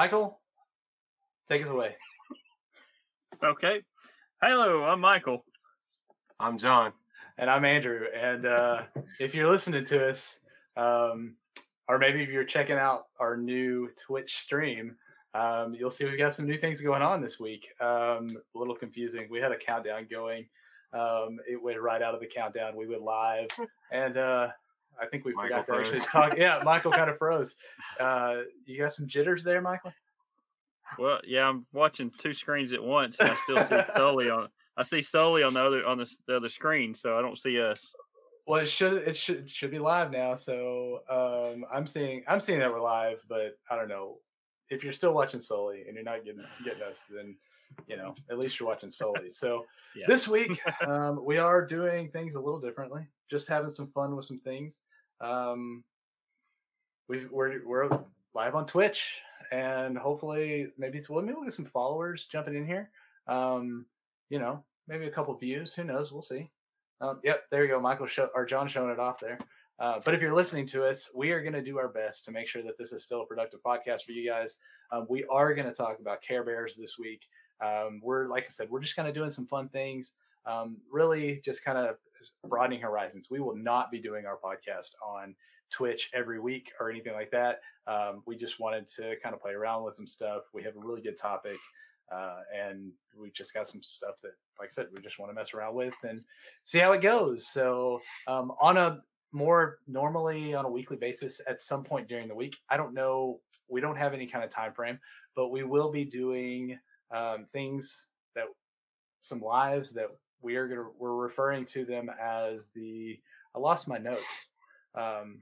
Michael, take us away. Okay. Hello, I'm Michael. I'm John. And I'm Andrew. And uh, if you're listening to us, um, or maybe if you're checking out our new Twitch stream, um, you'll see we've got some new things going on this week. Um, a little confusing. We had a countdown going. Um, it went right out of the countdown. We went live, and uh, I think we Michael forgot to actually talk. Yeah, Michael kind of froze. Uh, you got some jitters there, Michael? Well, yeah, I'm watching two screens at once, and I still see Sully on. I see Sully on the other on the, the other screen, so I don't see us. Well, it should it should it should be live now. So um, I'm seeing I'm seeing that we're live, but I don't know if you're still watching solely and you're not getting getting us, then you know at least you're watching solely. So Yeah. this week um, we are doing things a little differently, just having some fun with some things. Um, we we're we're live on Twitch, and hopefully maybe it's well maybe we'll get some followers jumping in here. Um, you know, maybe a couple views. Who knows? We'll see. Um, yep, there you go. Michael show, or John showing it off there. Uh, but if you're listening to us, we are going to do our best to make sure that this is still a productive podcast for you guys. Um, we are going to talk about Care Bears this week. Um, we're, like I said, we're just kind of doing some fun things, um, really just kind of broadening horizons. We will not be doing our podcast on Twitch every week or anything like that. Um, we just wanted to kind of play around with some stuff. We have a really good topic. Uh, and we just got some stuff that, like I said, we just want to mess around with and see how it goes. So, um, on a more normally on a weekly basis at some point during the week, I don't know, we don't have any kind of time frame, but we will be doing um, things that some lives that we are gonna we're referring to them as the I lost my notes. Um,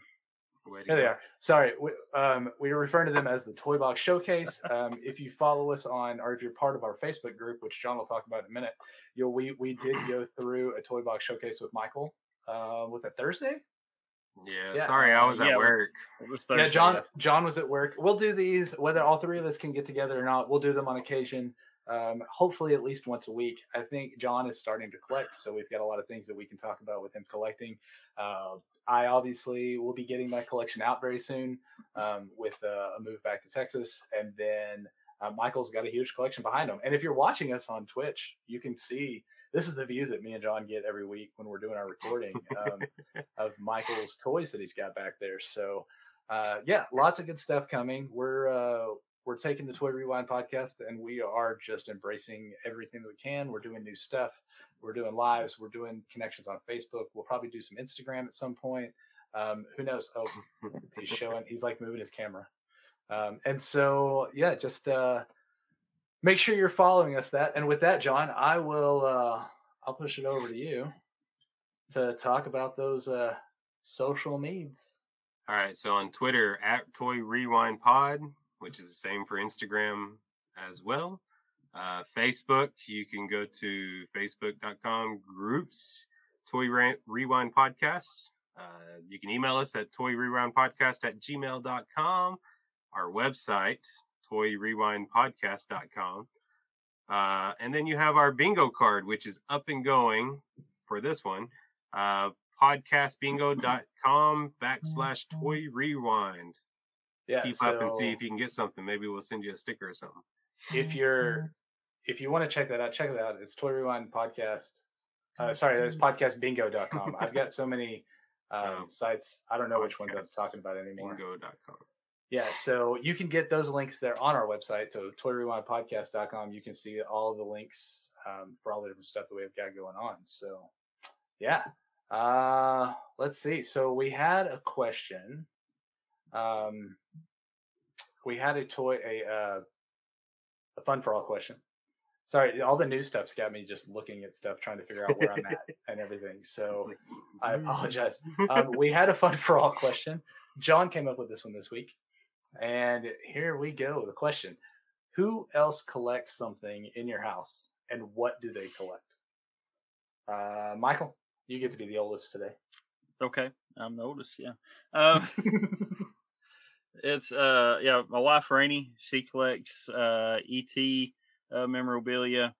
Way to there they are. Sorry, we, um, we are referring to them as the Toy Box Showcase. Um, if you follow us on, or if you're part of our Facebook group, which John will talk about in a minute, you'll we we did go through a Toy Box Showcase with Michael. Uh, was that Thursday? Yeah, Yeah. sorry, I was at we- work. It was yeah, John. John was at work. We'll do these whether all three of us can get together or not. We'll do them on occasion. Um, hopefully, at least once a week. I think John is starting to collect, so we've got a lot of things that we can talk about with him collecting. Uh, I obviously will be getting my collection out very soon um, with uh, a move back to Texas, and then uh, Michael's got a huge collection behind him. And if you're watching us on Twitch, you can see this is the view that me and John get every week when we're doing our recording um, of Michael's toys that he's got back there. So, uh, yeah, lots of good stuff coming. We're uh, we're taking the Toy Rewind podcast, and we are just embracing everything that we can. We're doing new stuff. We're doing lives. We're doing connections on Facebook. We'll probably do some Instagram at some point. Um, who knows? Oh, he's showing. He's like moving his camera. Um, and so, yeah, just uh, make sure you're following us. That and with that, John, I will. Uh, I'll push it over to you to talk about those uh, social needs. All right, so on Twitter at Toy Rewind Pod, which is the same for Instagram as well. Uh, Facebook, you can go to facebook.com groups Toy Re- Rewind Podcast. Uh, you can email us at Toy Rewind Podcast at gmail.com. Our website, toyrewindpodcast.com. Uh, and then you have our bingo card, which is up and going for this one. Uh, podcastbingo.com backslash toy rewind. Yeah, Keep up and see if you can get something. Maybe we'll send you a sticker or something. if you're if you want to check that out, check it out. It's Toy Rewind Podcast. Uh, sorry, that's podcastbingo.com. I've got so many um, Oh. sites. I don't know which ones I'm talking about anymore. Bingo.com. Yeah, so you can get those links there on our website. So toyrewindpodcast.com. You can see all of the links um, for all the different stuff that we've got going on. So yeah. Uh let's see. So we had a question. Um we had a toy a uh a fun for all question. Sorry, all the new stuff's got me just looking at stuff, trying to figure out where I'm at and everything. So like, I apologize. Um, we had a fun for all question. John came up with this one this week. And here we go. The question Who else collects something in your house and what do they collect? Uh, Michael, you get to be the oldest today. Okay, I'm the oldest. Yeah. Um, it's uh yeah, my wife Rainey. She collects uh ET uh, memorabilia.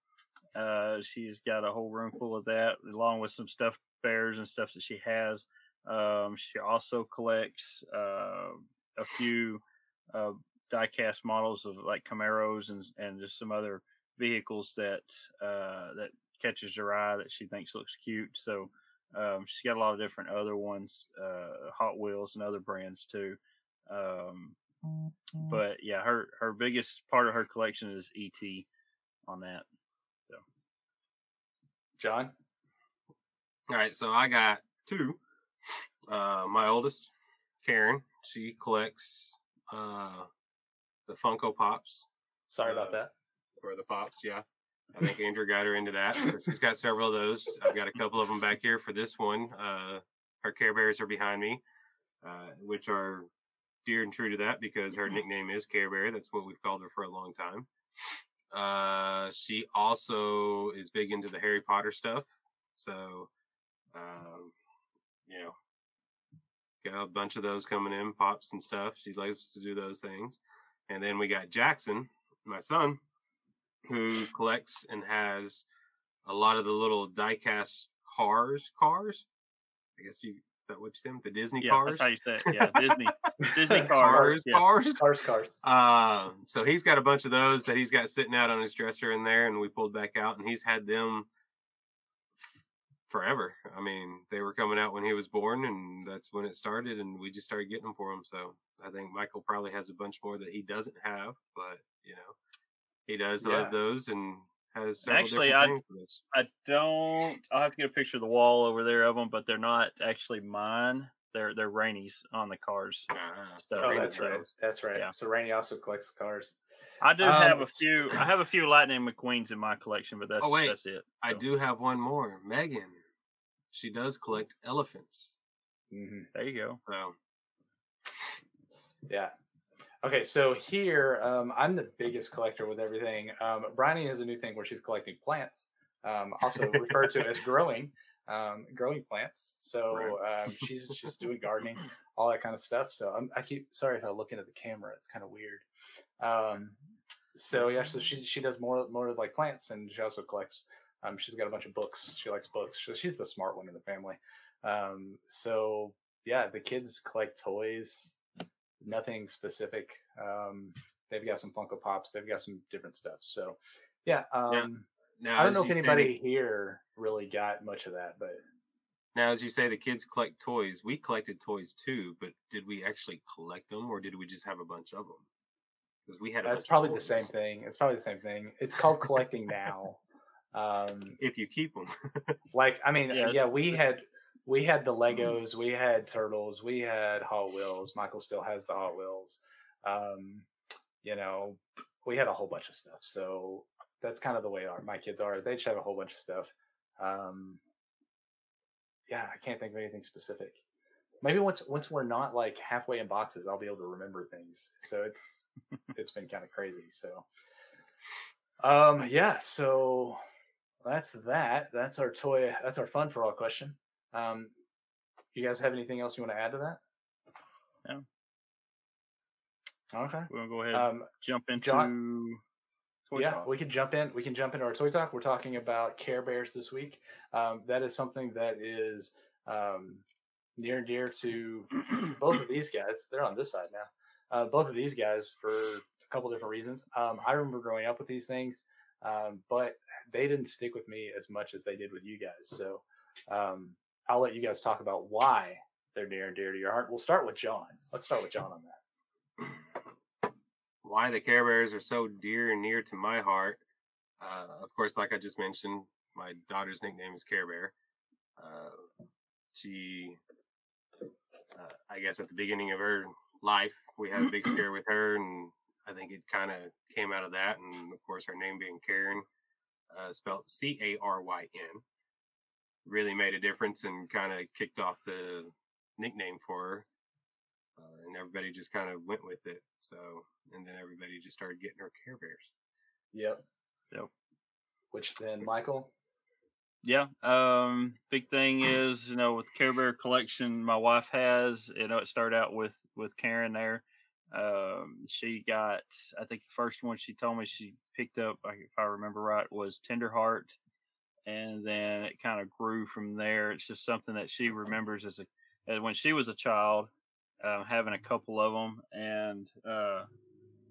Uh, she's got a whole room full of that, along with some stuffed bears and stuff that she has. Um, she also collects uh, a few uh, diecast models of like Camaros and and just some other vehicles that uh, that catches her eye that she thinks looks cute. So um, she's got a lot of different other ones, uh, Hot Wheels and other brands too. Um, but yeah, her her biggest part of her collection is ET on that. So John. All right, so I got two. Uh, my oldest, Karen, she collects uh, the Funko Pops Sorry about Uh, that. or the Pops. Yeah, I think Andrew got her into that. So she's got several of those. I've got a couple of them back here for this one. Uh, her Care Bears are behind me, uh, which are dear and true to that because her nickname is Care Bear. That's what we've called her for a long time. Uh, she also is big into the Harry Potter stuff. So, um, you know, got a bunch of those coming in, pops and stuff. She likes to do those things. And then we got Jackson, my son, who collects and has a lot of the little diecast cars. Cars, I guess you that what you said? The Disney yeah, cars. that's how you say it. Yeah, Disney Disney cars. cars, yeah. cars. Cars, cars. Uh, so he's got a bunch of those that he's got sitting out on his dresser in there, and we pulled back out, and he's had them forever. I mean, they were coming out when he was born, and that's when it started, and we just started getting them for him. So I think Michael probably has a bunch more that he doesn't have, but you know, he does Yeah. love those and has several Actually, I- things for those. I don't. I'll have to get a picture of the wall over there of them, but they're not actually mine. They're they're Rainey's on the cars. Ah, So Oh, that's does right. those. That's right. Yeah. So Rainey also collects cars. I do Um, have a few. I have a few Lightning McQueens in my collection, but that's Oh, wait. that's it. I do have one more. Megan, she does collect elephants. hmm There you go. So Yeah. Okay, so here um, I'm the biggest collector with everything. Um, Bryony has a new thing where she's collecting plants, um, also referred to as growing, um, growing plants. So um, she's just doing gardening, all that kind of stuff. So I'm, I keep sorry if I look into the camera; it's kind of weird. Um, so yeah, so she she does more more like plants, and she also collects. Um, she's got a bunch of books. She likes books. So she's the smart one in the family. Um, so yeah, the kids collect toys nothing specific. Um, they've got some Funko Pops. They've got some different stuff. So, yeah. Um, now I don't know if you say anybody here really got much of that, but Now, as you say, the kids collect toys. We collected toys too, but did we actually collect them, or did we just have a bunch of them? Because we had. A that's probably the same thing. It's probably the same thing. It's called collecting now. Um, If you keep them, like I mean, Yeah, yeah, we had we had the Legos, we had turtles, we had Hot Wheels. Michael still has the Hot Wheels. Um, you know, we had a whole bunch of stuff. So that's kind of the way our my kids are. They just have a whole bunch of stuff. Um, yeah, I can't think of anything specific. Maybe once once we're not like halfway in boxes, I'll be able to remember things. So it's it's been kind of crazy. So um yeah, so that's that. That's our toy. That's our fun for all question. Um, you guys have anything else you want to add to that? No. Okay. We're gonna go ahead Um, jump into John- yeah, Talk. we can jump in. We can jump into our toy talk. We're talking about Care Bears this week. Um, that is something that is um, near and dear to both of these guys. They're on this side now. Uh, both of these guys for a couple different reasons. Um, I remember growing up with these things, um, but they didn't stick with me as much as they did with you guys. So um, I'll let you guys talk about why they're near and dear to your heart. We'll start with John. Let's start with John on that. why the Care Bears are so dear and near to my heart. Uh, of course, like I just mentioned, my daughter's nickname is Care Bear. Uh, she, uh, I guess, at the beginning of her life, we had a big scare with her, and I think it kind of came out of that. And of course, her name being Karen, uh, spelled C A R Y N, really made a difference and kind of kicked off the nickname for her. Uh, and everybody just kind of went with it. So, and then everybody just started getting her Care Bears. Yep. Yep. Which then, Michael? Yeah. Um, big thing is, you know, with Care Bear collection my wife has, you know, it started out with with Karen there. Um, she got, I think the first one she told me she picked up, if I remember right, was Tenderheart, and then it kind of grew from there. It's just something that she remembers as a as when she was a child, uh, having a couple of them, and uh,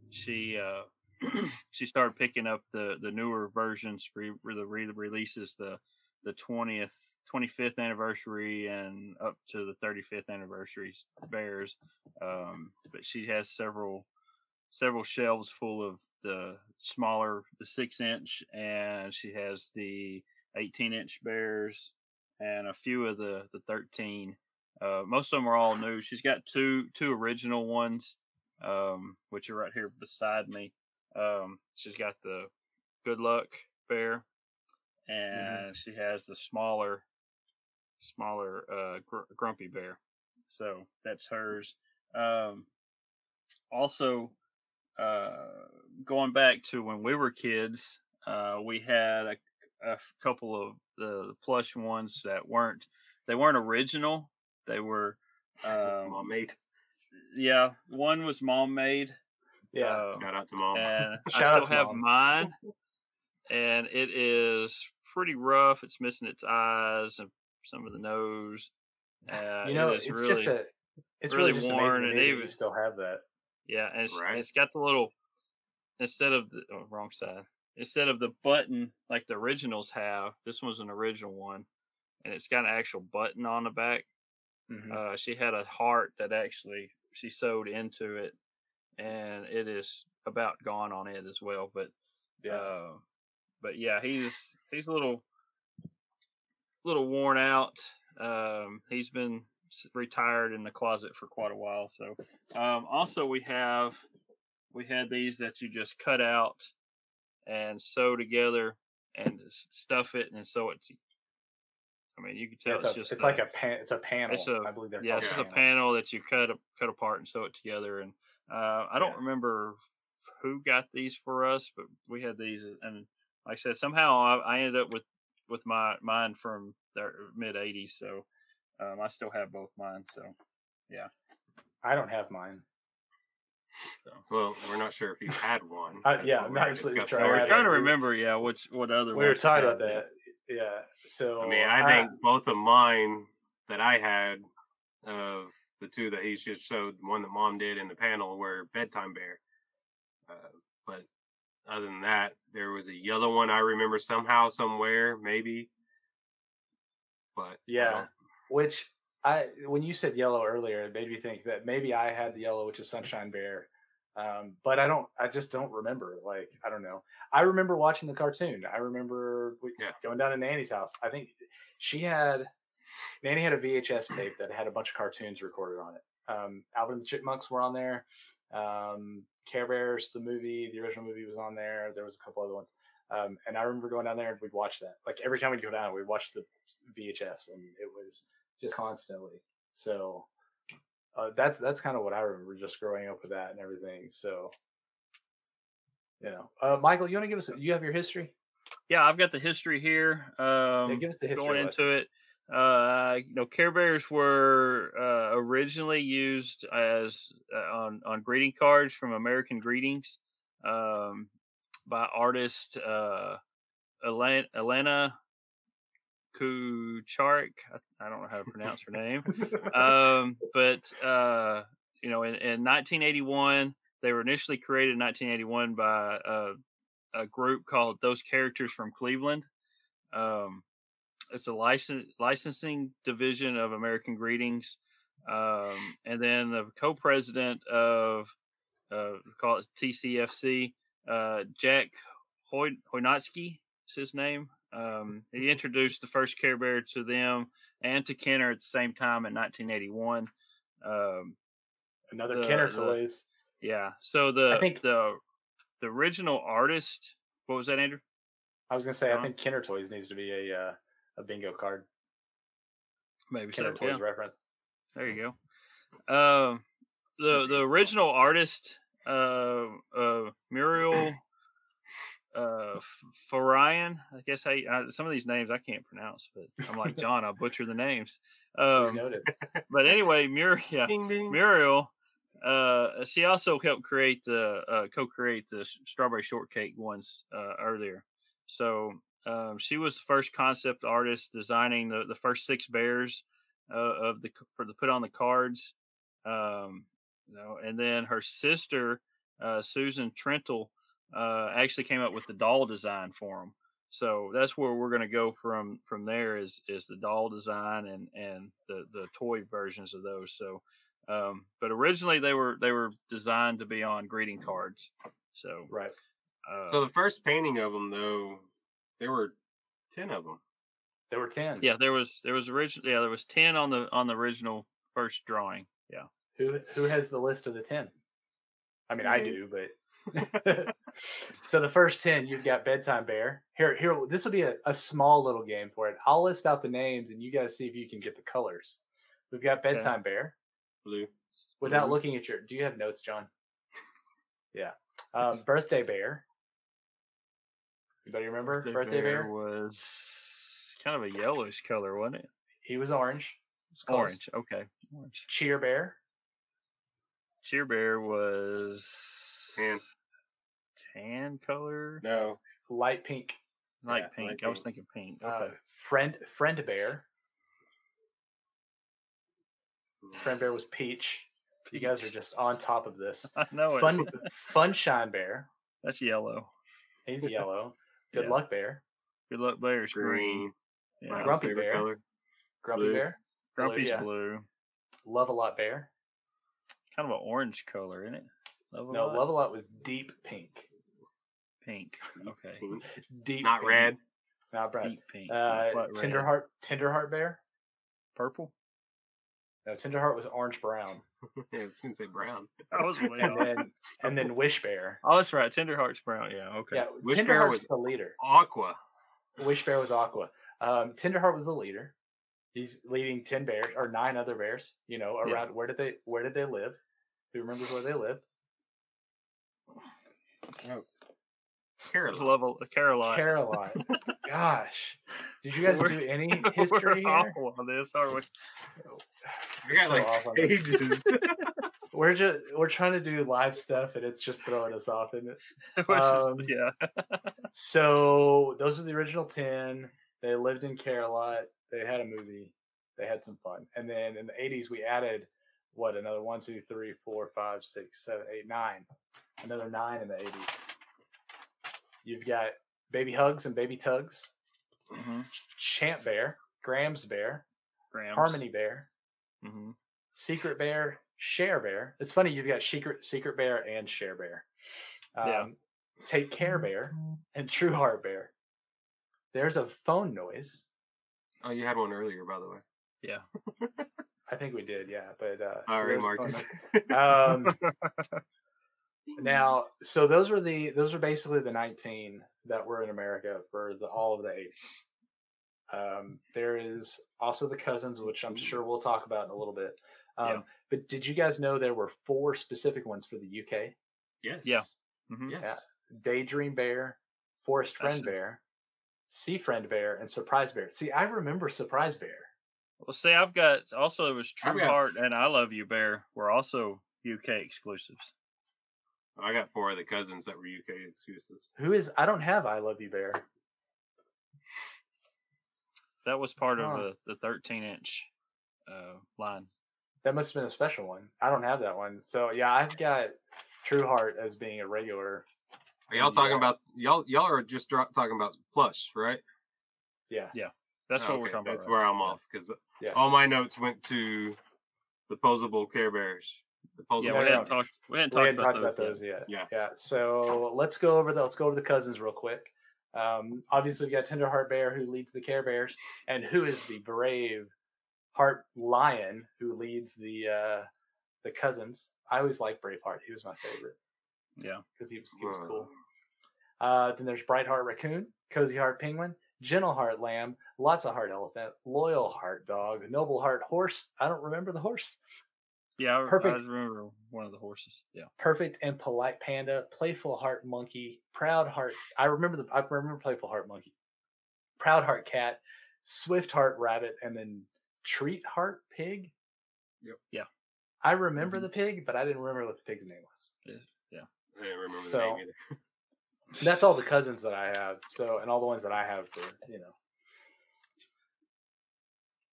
she uh, she started picking up the the newer versions for the re releases the the twentieth 25th anniversary and up to the 35th anniversary bears. Um, but she has several several shelves full of the smaller, the six inch, and she has the 18 inch bears and a few of the the 13. Uh, most of them are all new. She's got two two original ones, um, which are right here beside me. Um, she's got the Good Luck bear, mm-hmm. and mm-hmm. she has the smaller smaller uh, gr- grumpy bear. So that's hers. Um, also, uh, going back to when we were kids, uh, we had a, a, couple of the plush ones that weren't they weren't original. They were um, mom made. Yeah, one was mom made. Yeah, uh, shout out to mom. And I still have mom. mine, and it is pretty rough. It's missing its eyes and some of the nose. Uh, you know, it it's really, just a, it's really, really worn, and even you still have that. Yeah, and it's, right. it's got the little instead of the oh, wrong side instead of the button like the originals have. This one's an original one, and it's got an actual button on the back. Mm-hmm. Uh, she had a heart that actually she sewed into it, and it is about gone on it as well. But yeah, uh, but yeah, he's he's a little little worn out. Um, he's been retired in the closet for quite a while. So, um, also we have we had these that you just cut out and sew together and stuff it and sew it. To, I mean, you can tell it's, it's a, just it's a, like a pan, it's a panel. It's a, I believe they're yeah, it's just a panel that you cut cut apart and sew it together. And uh, I don't yeah. remember who got these for us, but we had these, and like I said, somehow I, I ended up with with my mine from the mid '80s, so um, I still have both mine. So yeah, I don't have mine. So. Well, we're not sure if you had one. Uh, yeah, I'm not absolutely sure. We're trying to remember, yeah, which what other. We were talking about that. Yeah. So I mean, I, I think both of mine that I had of the two that he just showed, one that mom did in the panel were bedtime bear. Uh, but other than that, there was a yellow one I remember somehow, somewhere, maybe. But yeah, which I when you said yellow earlier, it made me think that maybe I had the yellow, which is Sunshine Bear. Um, but I don't. I just don't remember. Like I don't know. I remember watching the cartoon. I remember yeah. going down to Nanny's house. I think she had Nanny had a VHS tape that had a bunch of cartoons recorded on it. Um, Alvin and the Chipmunks were on there. Um, Care Bears, the movie, the original movie was on there. There was a couple other ones. Um, and I remember going down there and we'd watch that. Like every time we'd go down, we'd watch the VHS, and it was just constantly. So uh, that's that's kind of what I remember, just growing up with that and everything. So, you know, uh, Michael, you want to give us? You have your history? Yeah, I've got the history here. Um, yeah, give us the history. Going lesson. into it, uh, you know, Care Bears were uh, originally used as uh, on on greeting cards from American Greetings um, by artist uh, Elena, Kucharik. I, I, don't know how to pronounce her name, um, but uh, you know, in, in 1981, they were initially created in 1981 by a, a group called Those Characters from Cleveland. Um, it's a license licensing division of American Greetings, um, and then the co-president of uh, call it TCFC, uh, Jack Hoy- Chojnacki is his name. Um, he introduced the first Care Bear to them and to Kenner at the same time in 1981. Um, Another the, Kenner toys. Yeah. So the I think the the original artist. What was that, Andrew? I was gonna say I think Kenner Toys needs to be a uh, a bingo card. Maybe Kenner so, Toys yeah. reference. There you go. Um, the the original artist, uh, uh, Muriel uh Fahrion. I guess I, I, some of these names I can't pronounce, but I'm like John. I butcher the names. Um, but anyway, Muriel, yeah, ding, ding. Muriel. Uh, she also helped create the uh, co-create the strawberry shortcake ones uh, earlier. So um, she was the first concept artist designing the, the first six bears uh, of the for the put on the cards. Um, you know, and then her sister uh, Susan Trentel uh, actually came up with the doll design for them. So that's where we're going to go from from there is is the doll design and and the the toy versions of those. So, um, but originally they were they were designed to be on greeting cards. So Right. uh, So the first painting of them, though, there were ten of them. There were ten. yeah, there was there was original yeah there was ten on the on the original first drawing. Yeah. Who who has the list of the ten? I mean, I do, but so the first ten, you've got bedtime bear. Here, here. This will be a, a small little game for it. I'll list out the names, and you guys see if you can get the colors. We've got Okay. bedtime bear. Blue. Without Mhm. looking at your, do you have notes, John? Yeah. Um, birthday bear. Anybody remember birthday, bear? was kind of a yellowish color, wasn't it? He was orange. It's close. Orange. Okay. Orange. Cheer bear. Cheer bear was Tan. Tan color, No. Light pink. light yeah, pink. light I was pink. thinking pink. Uh, friend friend bear. Friend bear was peach. You guys are just on top of this. I know Fun it. fun shine bear. That's yellow. He's yellow. Good Yeah. luck bear. Good luck bear's green. Green. Yeah. My Grumpy favorite bear. color. Grumpy Blue. bear. Grumpy's yeah. blue. Love a lot bear. Kind of an orange color, isn't it? Love a No, love a lot was deep pink. Pink. Okay. Deep Not pink. red. Not red. Deep pink. not Uh, quite red. Tenderheart Tenderheart bear. Purple. No, Tenderheart was orange brown. yeah, I was gonna say brown. I was way And off. then and then Wish Bear. Oh, that's right. Tenderheart's brown. Yeah. Okay. Yeah, Wish Bear Tenderheart's was- the leader. Aqua. Wish Bear was Aqua. Um, Tenderheart was the leader. He's leading ten bears or nine other bears. You know, Yeah. around where did they where did they live? Who remembers where they lived? Oh. Care-a-Lot. Love a, a Care-a-Lot. Care-a-Lot. Gosh, did you guys We're- do any We're history here? awful on this, are we? I got so like off on this. pages. We're just we're trying to do live stuff and it's just throwing us off, isn't it? Which is- Um, yeah. So those are the original ten. They lived in Care-a-Lot. They had a movie. They had some fun, and then in the '80s we added what another one, two, three, four, five, six, seven, eight, nine. Another nine in the '80s. You've got Baby Hugs and Baby Tugs, hmm Champ Bear, Grams Bear, Grams. Harmony Bear, hmm Secret Bear, Share Bear. It's funny you've got Secret Secret Bear and Share Bear. Um, Yeah. Take Care Bear and True Heart Bear. There's a phone noise. oh, you had one earlier, by the way. Yeah. I think we did, yeah. But uh, I so already marked it. Um, now, so those were the those are basically the 19 that were in America for the all of the 80s. Um, there is also the cousins, which I'm sure we'll talk about in a little bit. Um, Yeah. But did you guys know there were four specific ones for the UK? yes. Yeah. hmm Yes. Yeah. Daydream Bear, Forest Friend Actually- Bear, Sea Friend Bear, and Surprise Bear. See, I remember Surprise Bear. Well, see, I've got also it was True got- Heart and I Love You Bear were also UK exclusives. I got four of the cousins that were UK exclusives. Who is? I don't have I Love You Bear. That was part Huh. of the, the 13 inch uh, line. That must have been a special one. I don't have that one. So yeah, I've got True Heart as being a regular. Are y'all talking US. about y'all? Y'all are just dro- talking about plush, right? Yeah. Yeah. That's Oh, what we're talking That's about. where right I'm off because Yeah. all my notes went to the posable Care Bears. The posable Yeah, we no, hadn't talked. We hadn't We talked hadn't about, talked about those. those yet. Yeah. Yeah. So let's go over the let's go over the cousins real quick. Um, obviously, we got Tenderheart Bear who leads the Care Bears, and who is the brave Heart Lion who leads the uh, the cousins. I always liked Braveheart. He was my favorite Yeah. because he was he was cool. Uh, then there's Bright Heart Raccoon, Cozy Heart Penguin, Gentle Heart Lamb, Lots of Heart Elephant, Loyal Heart Dog, Noble Heart Horse. I don't remember the horse. Yeah. I, I Perfect. remember one of the horses. Yeah. Perfect and Polite Panda, Playful Heart Monkey, Proud Heart. I remember the I remember Playful Heart Monkey, Proud Heart Cat, Swift Heart Rabbit, and then Treat Heart Pig. Yep. Yeah. I remember Mhm. the pig, but I didn't remember what the pig's name was. Yeah. yeah. I didn't remember the So- name either. That's all the cousins that I have. So, and all the ones that I have for, you know.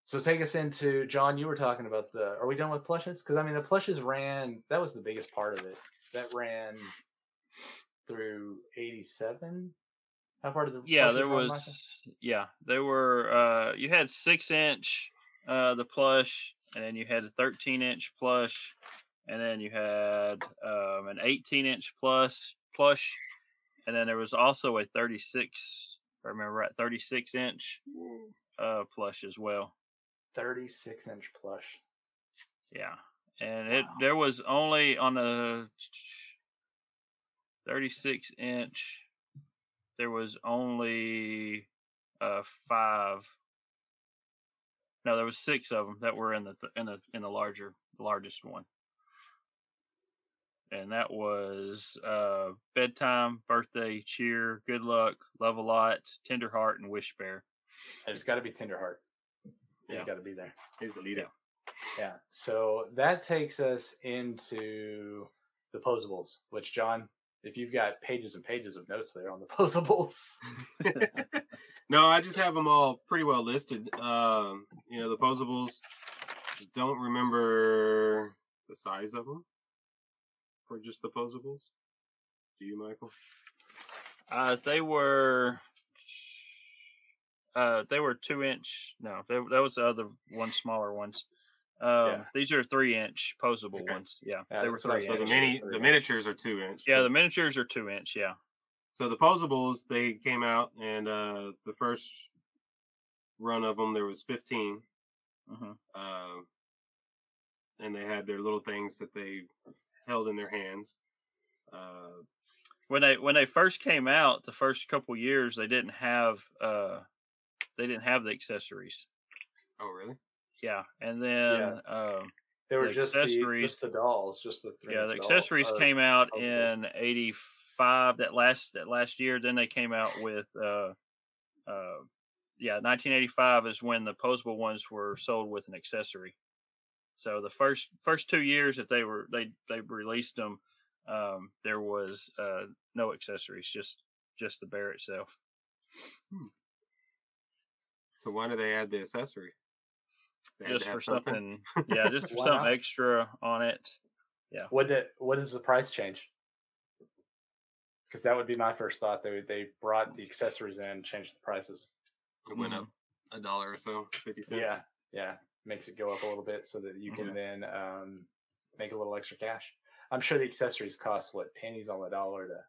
So take us into John. You were talking about the. Are we done with plushes? Because I mean, the plushes ran. That was the biggest part of it. that ran through '87. How far did the Yeah, there was. Michael? Yeah, there were. Uh, you had six inch, uh, the plush, and then you had a thirteen inch plush, and then you had um, an eighteen inch plus plush, and then there was also a thirty six. I remember right, thirty six inch uh, plush as well. 36 inch plush. Yeah, and it Wow. there was only on the thirty six inch. There was only uh five. No, there was six of them that were in the th- in the in the larger largest one, and that was uh bedtime, birthday, cheer, good luck, love a lot, tender heart, and wish bear. There's got to be Tenderheart. He's Yeah. got to be there. He's the leader. Yeah. So that takes us into the posables, which John, if you've got pages and pages of notes there on the posables. no, I just have them all pretty well listed. Um, you know, the posables. Don't remember the size of them for just the posables. Do you, Michael? Uh, they were. Uh, they were two inch. No, they, that was the other one, smaller ones. Um, Yeah. these are three inch posable Okay. ones. Yeah, Yeah, they were that's what I three So the mini, the miniatures are two inch. Yeah, the miniatures are two inch. Yeah. So the posables they came out, and uh, the first run of them there was fifteen, hmm uh, and they had their little things that they held in their hands. Uh, When they when they first came out, the first couple years they didn't have uh they didn't have the accessories. oh, really? Yeah, and then um They were The just the, accessories- just the dolls, just the three. yeah, the dolls, accessories or- came out posables. in '85. That last that last year, then they came out with uh uh yeah 1985 is when the posable ones were sold with an accessory. So the first first two years that they were they they released them, um, there was uh no accessories, just just the bear itself. So why do they add the accessory? They just for something. yeah, just for Why something not? extra on it. Yeah. What did what does the price change? Because that would be my first thought. They they brought the accessories in, changed the prices. It went up a dollar or so, fifty cents. Yeah, yeah, makes it go up a little bit so that you can Mhm. then um, make a little extra cash. I'm sure the accessories cost what pennies on the dollar to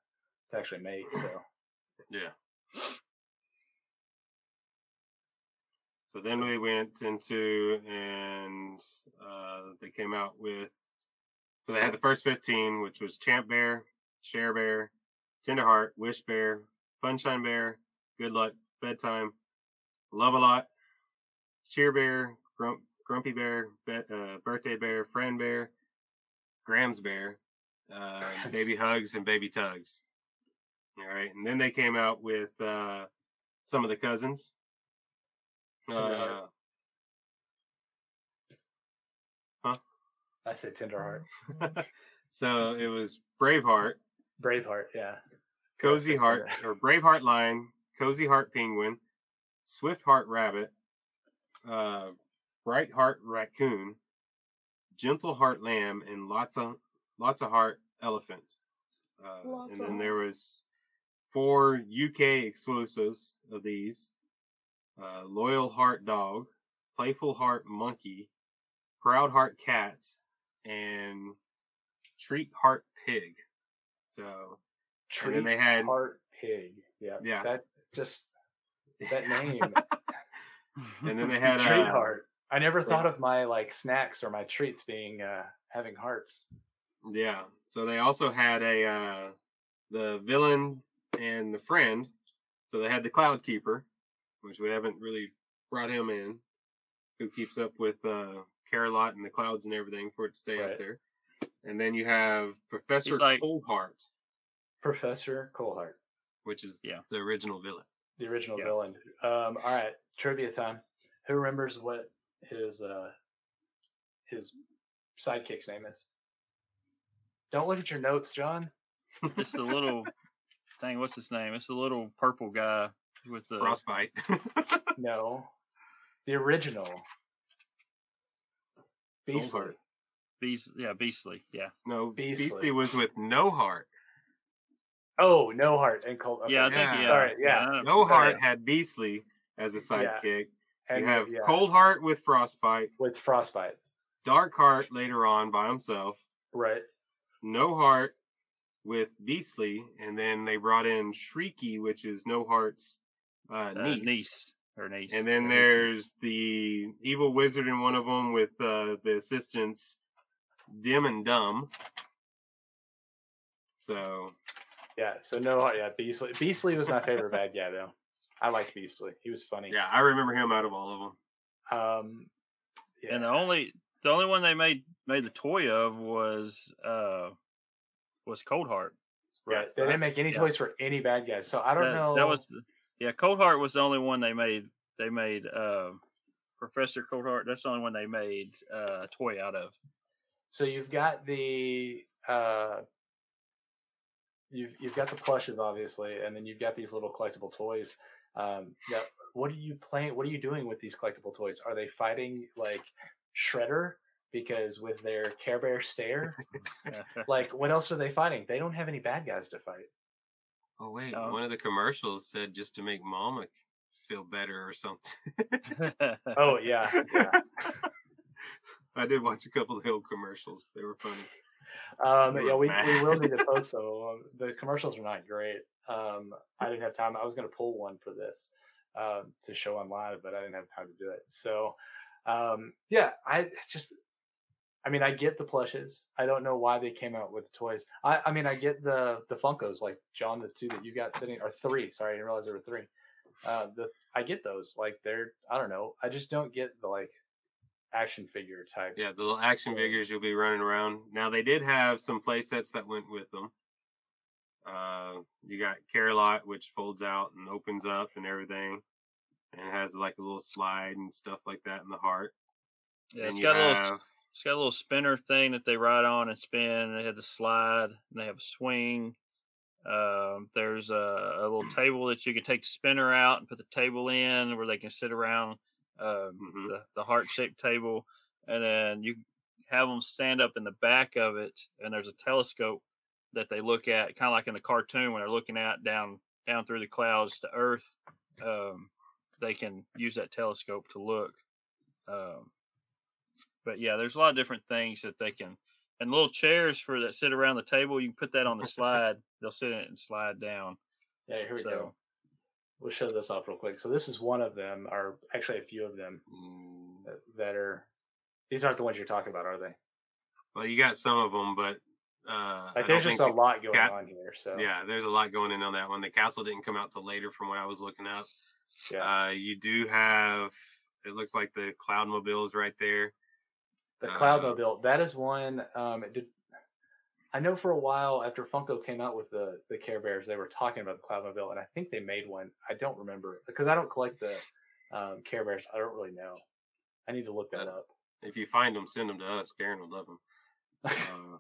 to actually make. So Yeah. So then we went into and uh, they came out with so they had the first 15, which was Champ Bear, Share Bear, Tenderheart, Wish Bear, Funshine Bear, Good Luck, Bedtime, Love a Lot, Cheer Bear, Grump, Grumpy Bear, Be- uh, Birthday Bear, Friend Bear, Grams Bear, uh, Baby Hugs, and Baby Tugs. All right, and then they came out with uh, some of the cousins. Tenderheart. Uh, huh? I say Tenderheart, so it was Braveheart, Braveheart, yeah, Cozy Heart, there. or Braveheart Lion, Cozy Heart Penguin, Swift Heart Rabbit, uh, Bright Heart Raccoon, Gentle Heart Lamb, and lots of lots of Heart Elephant. Uh, and then there was four UK exclusives of these: uh, Loyal Heart Dog, Playful Heart Monkey, Proud Heart Cat, and Treat Heart Pig. So Treat then they had- Heart Pig, yeah, Yeah. that just that name, and then they had Treat uh, Heart. I never Right. thought of my like snacks or my treats being uh having hearts. Yeah. So they also had a uh the villain and the friend. So they had the Cloud Keeper, which we haven't really brought him in, who keeps up with uh Care-a-Lot and the clouds and everything for it to stay Right. up there. And then you have Professor like- Coldheart, Professor Coldheart, which is Yeah. the original villain. the original Yeah. villain. Um, all right, trivia time. Who remembers what his uh his sidekick's name is? Don't look at your notes, John. it's the little thing. What's his name? It's the little purple guy with the Frostbite. No, the original. Beastly. Coldheart. Beast, yeah, Beastly, yeah, No, Beastly. Beastly was with no heart. Oh, no heart and cold. okay. yeah. I think Yeah. yeah. Sorry, yeah. uh, No Sorry. heart had Beastly as a Yeah. sidekick. And you have yeah, Cold Heart with Frostbite, with frostbite, Dark Heart later on by himself, right? No Heart with Beastly, and then they brought in Shrieky, which is No Heart's uh, uh, niece. niece or niece. And then yeah, niece. there's the evil wizard in one of them with uh, the assistants, Dim and Dumb. So Yeah. So no. Yeah, Beastly. Beastly was my favorite bad guy though. I liked Beastly. He was funny. yeah, I remember him out of all of them. Um. Yeah. and the only the only one they made made the toy of was uh was Cold Heart. right. They didn't make any Yeah. toys for any bad guys. So I don't that, know. That was the- yeah, Cold Heart was the only one they made. They made uh, Professor Cold Heart. That's the only one they made uh, a toy out of. So you've got the uh you've you've got the plushes obviously, and then you've got these little collectible toys. Um now what are you playing what are you doing with these collectible toys? Are they fighting like Shredder? Because with their Care Bear stare, like what else are they fighting? They don't have any bad guys to fight. Oh wait, one of the commercials said just to make Mama feel better or something. Oh yeah. yeah. I did watch a couple of the old commercials. They were funny. Um, You yeah, were we, we will need to post though. Um, the commercials are not great. Um, I didn't have time. I was going to pull one for this um, to show on live, but I didn't have time to do it. So, um, yeah, I just, I mean, I get the plushes. I don't know why they came out with toys. I, I mean, I get the the Funkos, like John, the two that you got sitting, or three. Sorry, I didn't realize there were three. Uh, the I get those. Like they're, I don't know. I just don't get the like action figure type. Yeah, the little action Yeah. figures you'll be running around. Now they did have some play sets that went with them. Uh, you got Care-a-Lot, which folds out and opens up and everything, and has like a little slide and stuff like that in the heart. yeah, and it's you got a little have- it's got a little spinner thing that they ride on and spin. They have the slide and they have a swing. Um, there's a, a little table that you can take the spinner out and put the table in where they can sit around um, Mhm. the, the heart shaped table. And then you have them stand up in the back of it, and there's a telescope that they look at, kind of like in the cartoon when they're looking at down down through the clouds to Earth. Um, they can use that telescope to look. Um, but yeah, there's a lot of different things that they can, and little chairs for that sit around the table. You can put that on the slide. They'll sit in it and slide down. Yeah, here we So- go. We'll show this off real quick. So this is one of them, or actually a few of them Mm, that, that are. These aren't the ones you're talking about, are they? Well, you got some of them, but uh, Like, there's just a the lot going cat- on here. So Yeah, there's a lot going in on that one. The castle didn't come out till later, from what I was looking up. yeah. Uh, you do have. It looks like the Cloud Mobile's right there. The uh, Cloudmobile. That is one. Um, it did. I know for a while after Funko came out with the the Care Bears, they were talking about the Cloudmobile, and I think they made one. I don't remember because I don't collect the um, Care Bears. I don't really know. I need to look that Uh, up. If you find them, send them to us. Karen will love them.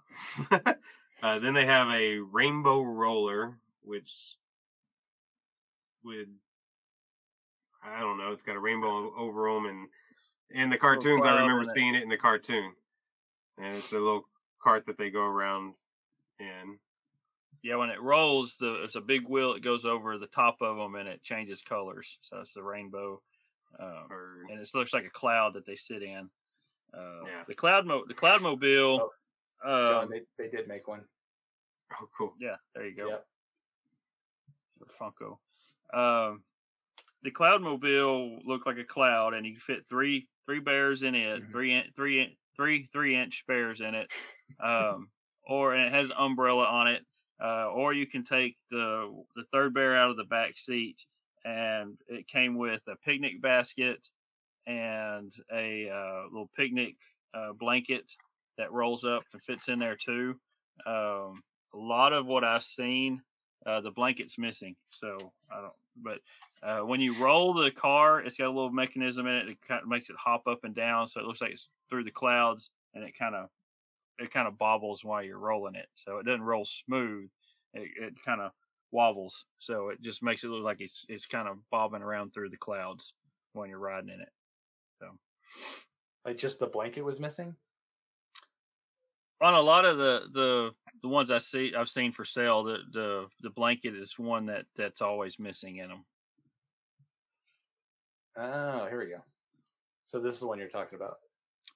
Uh, uh, then they have a rainbow roller, which would I don't know. It's got a rainbow over them, and in the cartoons, I remember seeing it in the cartoon. And it's a little cart that they go around in. Yeah, when it rolls, the it's a big wheel It goes over the top of them and it changes colors. So it's the rainbow, um, and it looks like a cloud that they sit in. Uh, Yeah. The cloud mo- the cloud mobile. Oh, um, they they did make one. oh, cool. yeah, there you go. Yep. Funko. Um, the cloud mobile looked like a cloud, and you fit three three bears in it, Mhm. three three three three inch bears in it, um, or and it has an umbrella on it, uh, or you can take the the third bear out of the back seat, and it came with a picnic basket and a uh, little picnic uh, blanket that rolls up and fits in there too. Um, a lot of what I've seen uh, the blanket's missing. So I don't. But uh, when you roll the car, it's got a little mechanism in it that kind of makes it hop up and down, so it looks like it's through the clouds, and it kind of it kind of bobbles while you're rolling it. So it doesn't roll smooth. It, it kind of wobbles, so it just makes it look like it's it's kind of bobbing around through the clouds when you're riding in it. So Like just the blanket was missing. On a lot of the the the ones I see I've seen for sale, the the the blanket is one that that's always missing in them. Oh, here we go. So this is the one you're talking about.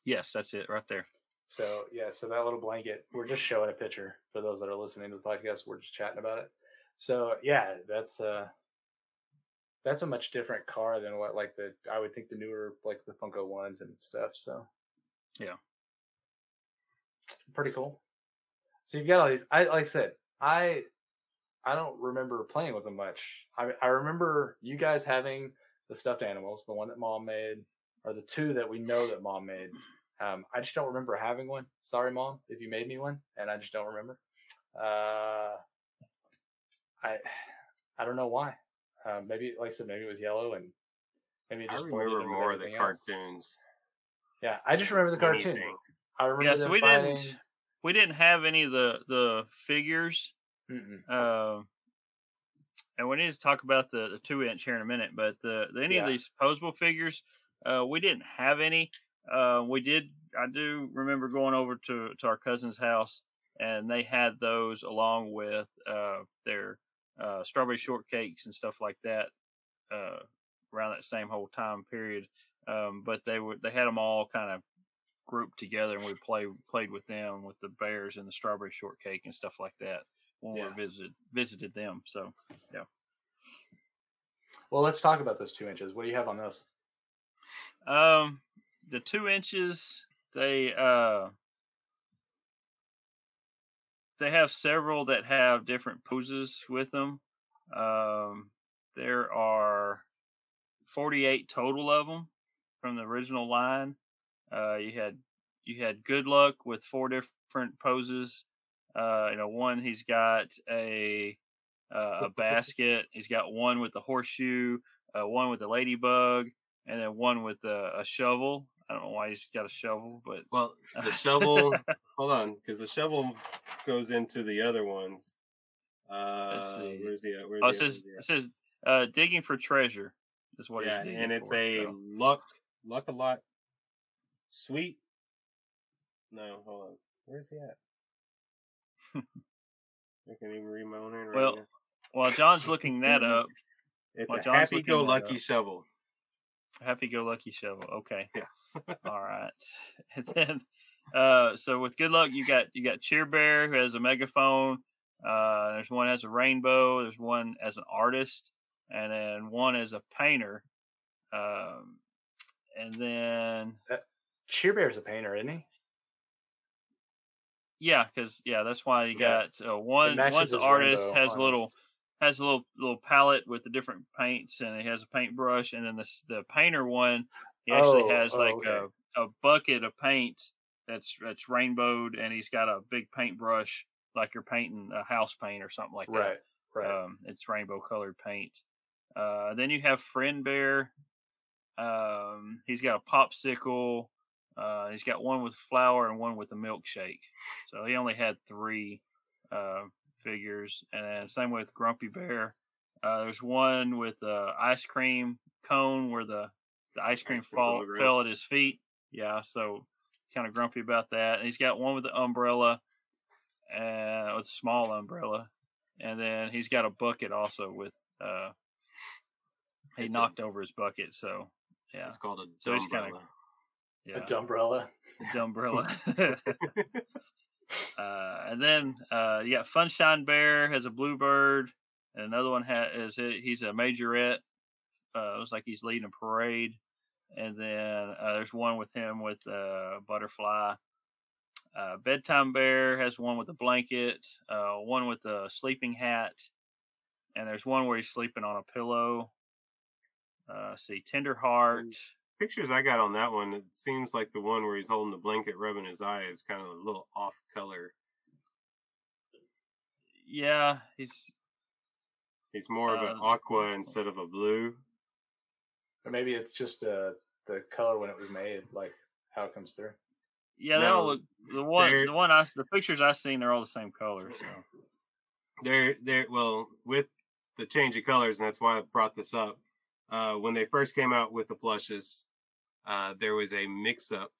Yes, that's it right there. So yeah, so that little blanket, we're just showing a picture for those that are listening to the podcast. We're just chatting about it. So yeah, that's uh that's a much different car than what like the I would think the newer like the Funko ones and stuff. So Yeah. Pretty cool. So you've got all these. I like I said, I I don't remember playing with them much. I I remember you guys having the stuffed animals, the one that mom made, or the two that we know that mom made. Um, I just don't remember having one. Sorry, mom, if you made me one, and I just don't remember. Uh, I I don't know why. Uh, maybe like I said, maybe it was yellow, and maybe it just blended remember more of the else. cartoons. Yeah, I just remember the cartoons. anything. I remember Yeah, so we fighting. didn't we didn't have any of the the figures. Uh, and we need to talk about the, the two inch here in a minute. But the, the any Yeah. of these posable figures, uh, we didn't have any. Uh, we did. I do remember going over to to our cousin's house, and they had those along with uh, their uh, strawberry shortcakes and stuff like that. Uh, around that same whole time period, um, but they were they had them all kind of grouped together, and we play played with them with the bears and the strawberry shortcake and stuff like that when Yeah. we visited visited them. So yeah. Well, let's talk about those two inches. What do you have on those? Um, the two inches, they uh, they have several that have different poses with them. Um, there are forty-eight total of them from the original line. Uh, you had you had good luck with four different poses. Uh, you know, one he's got a uh, a basket. He's got one with the horseshoe, uh, one with the ladybug, and then one with a, a shovel. I don't know why he's got a shovel, but Well, the shovel. hold on, because the shovel goes into the other ones. Uh, where's the? Where's oh, the it says it says uh, digging for treasure. Is what yeah, and it's for, a so. luck, luck a lot, sweet. No, hold on. Where's he at? I can't even read my own handwriting. Well, here. While John's looking that up, it's a John's happy-go-lucky shovel. happy-go-lucky shovel. Okay. Yeah. All right. And then, uh, so with good luck, you got you got Cheer Bear who has a megaphone. Uh, there's one as a rainbow. There's one as an artist, and then one as a painter. Um, and then Cheer Bear's a painter, isn't he? yeah, because yeah, that's why you Yeah. got uh, one one's the artist rainbow has a little has a little little palette with the different paints, and he has a paintbrush, and then the the painter one he actually Oh, has oh, like okay. a, a bucket of paint that's that's rainbowed, and he's got a big paintbrush like you're painting a house paint or something like that. Right, right. Um, it's rainbow colored paint. Uh, then you have Friend Bear. Um, he's got a popsicle. Uh, he's got one with flour and one with a milkshake. So he only had three uh, figures. And then same with Grumpy Bear. Uh, there's one with a ice cream cone where the, the ice cream cream fall, fell at his feet. Yeah, so kind of grumpy about that. And he's got one with the umbrella, and with a small umbrella, and then he's got a bucket also with. uh He It's a- knocked over his bucket, so yeah, It's called a So he's kinda- dumbrella. Yeah, A dumbrella. the umbrella. uh, and then uh, you got Funshine Bear has a bluebird, and another one ha- is he's a majorette. Uh, looks like he's leading a parade. And then uh, there's one with him with a butterfly. Uh, Bedtime Bear has one with a blanket, uh, one with a sleeping hat, and there's one where he's sleeping on a pillow. Uh, see, Tenderheart. Pictures I got on that one, it seems like the one where he's holding the blanket, rubbing his eye, is kind of a little off color. Yeah, he's He's more of an Uh, aqua instead of a blue. Or maybe it's just uh, the color when it was made, like how it comes through. Yeah, they all look the one the one I the pictures I've seen they're all the same color. So They're they're well with the change of colors, and that's why I brought this up. Uh, when they first came out with the plushes, uh, there was a mix up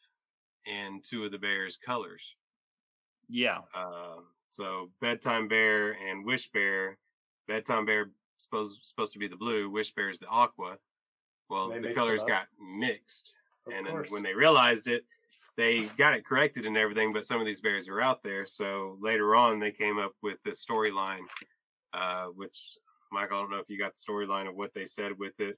in two of the bears' colors. Yeah. Uh, so bedtime bear and wish bear. Bedtime bear supposed supposed to be the blue. Wish bear is the aqua. Well, They the colors got mixed, Of and course. when they realized it, they got it corrected and everything. But some of these bears are out there. So later on, they came up with the storyline, uh, which Mike, I don't know if you got the storyline of what they said with it,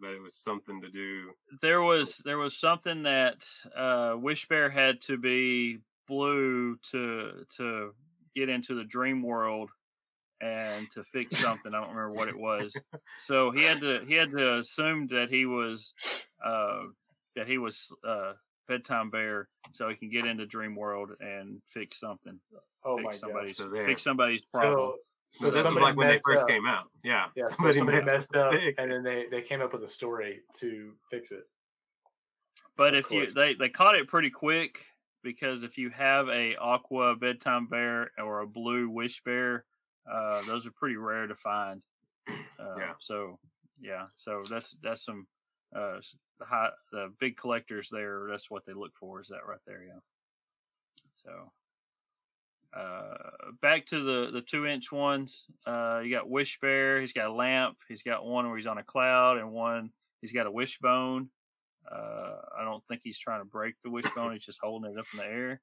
but it was something to do. there was there was something that uh wish bear had to be blue to to get into the dream world and to fix something i don't remember what it was so he had to he had to assume that he was uh that he was uh bedtime bear so he can get into dream world and fix something oh fix my god. somebody's So there. fix somebody's problem So, So, this was like when they first up. came out. Yeah. Yeah, so somebody somebody messed messed up, big. and then they they came up with a story to fix it. But if you they they caught it pretty quick because if you have a aqua bedtime bear or a blue wish bear, uh, those are pretty rare to find. Uh, Yeah. So yeah, so that's that's some uh the high the big collectors there. That's what they look for. Is that right there? Yeah. So. Uh, back to the the two inch ones. Uh, you got Wish Bear. He's got a lamp. He's got one where he's on a cloud, and one he's got a wishbone. Uh, I don't think he's trying to break the wishbone. he's just holding it up in the air.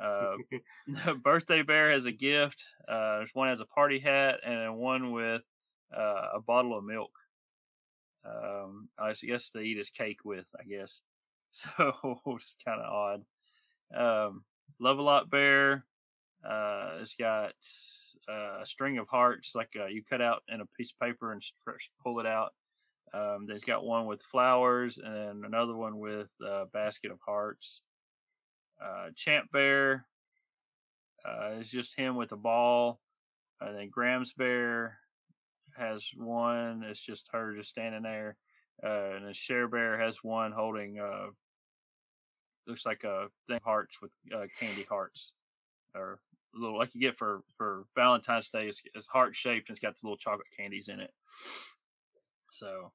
Uh, birthday bear has a gift. Uh, there's one has a party hat, and then one with uh, a bottle of milk. Um, I guess they eat his cake with. I guess so. It's kind of odd. Um, Love a lot bear. Uh, it's got uh, a string of hearts, like uh, you cut out in a piece of paper and pull it out. Um, there's got one with flowers and another one with a basket of hearts. Uh, Champ Bear uh, is just him with a ball. And then Grams Bear has one. It's just her just standing there. Uh, and then Share Bear has one holding, uh, looks like a thing hearts with candy hearts. Or little like you get for, for Valentine's Day. It's, it's heart shaped and it's got the little chocolate candies in it. So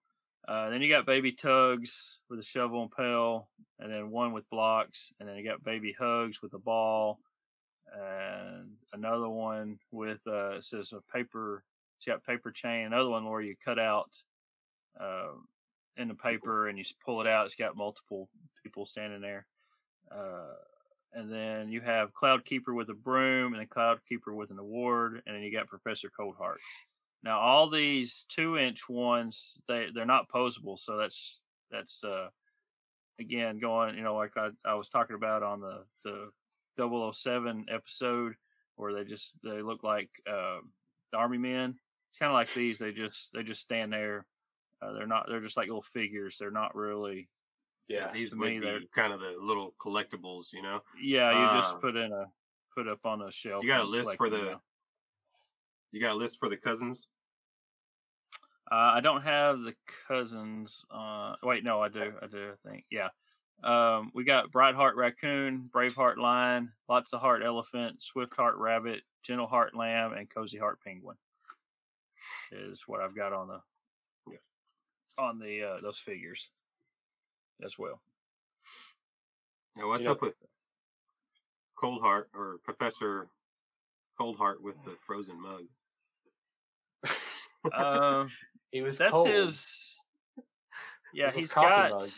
uh, then you got baby tugs with a shovel and pail, and then one with blocks, and then you got baby hugs with a ball, and another one with uh, it says a paper. It's got paper chain. Another one where you cut out uh, in the paper and you pull it out. It's got multiple people standing there. Uh, and then you have Cloud Keeper with a broom, and then Cloud Keeper with an award, and then you got Professor Coldheart. Now all these two inch ones, they they're not posable, so that's that's uh again going, you know, like I, I was talking about on the the 007 episode where they just they look like uh, the army men. It's kind of like these. They just they just stand there. Uh, they're not. They're just like little figures. They're not really. Yeah. these would me, be kind of the little collectibles, you know. Yeah, you just Uh, put in a put up on a shelf. You got a list for the. yeah. You got a list for the cousins. Uh, I don't have the cousins. Uh, wait, no, I do. I do. I think, yeah. Um, we got Bright Heart Raccoon, Brave Heart Lion, Lots of Heart Elephant, Swift Heart Rabbit, Gentle Heart Lamb, and Cozy Heart Penguin. Is what I've got on the on the uh, those figures as well. Now, what's know- up with Cold Heart or Professor Cold Heart with the frozen mug? Um, He was that's cold. his. Yeah, This is he's coffee got. mug.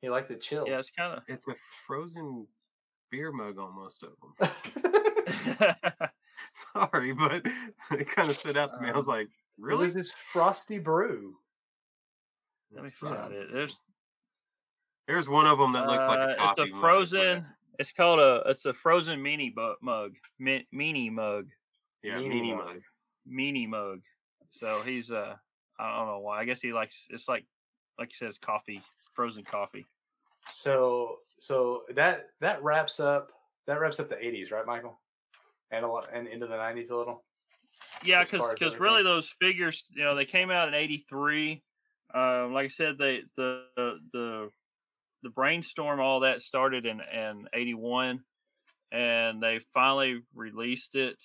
He liked to chill. Yeah, it's kind of. It's a frozen beer mug on most of them. Sorry, but it kind of stood out to me. I was Um, like, It really? was this frosty brew. Let me That's find it. There's There's one of them that looks like Uh, a coffee. It's a frozen. but- It's called a. It's a frozen mini bu- mug. Mi- mini mug. yeah, Meanie mini mug. mug. Mini mug. So he's uh. I don't know why. I guess he likes. It's like, like you said, it's coffee, frozen coffee. So so that that wraps up that wraps up the 80s, right, Michael? And a lot and into the 90s a little. Yeah, because because really those figures, you know, they came out in '83. Um, like I said, they the the the, brainstorm, all that started in in '81, and they finally released it.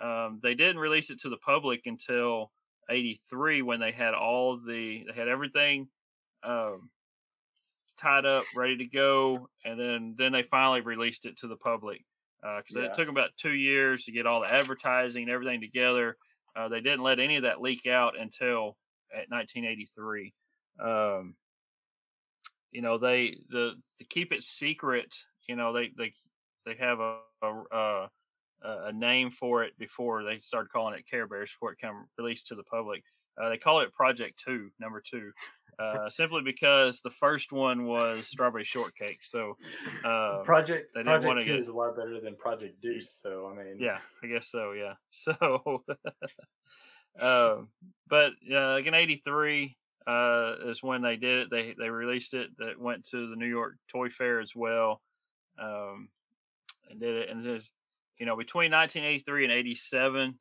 Um, they didn't release it to the public until '83 when they had all the they had everything um, tied up, ready to go, and then then they finally released it to the public. because Yeah. it took about two years to get all the advertising and everything together. Uh, they didn't let any of that leak out until at 1983. Um, you know, they the to keep it secret. You know, they they they have a a, a, a name for it before they started calling it Care Bears before it came released to the public. Uh, they call it Project Two, number two, uh, simply because the first one was Strawberry Shortcake. So, uh, Project they didn't Project Two get- is a lot better than Project Deuce. So I mean, yeah, I guess so. Yeah. So, um, but uh, like in '83 uh, is when they did it. They they released it. That went to the New York Toy Fair as well, um, and did it. And there's you know between 1983 and '87,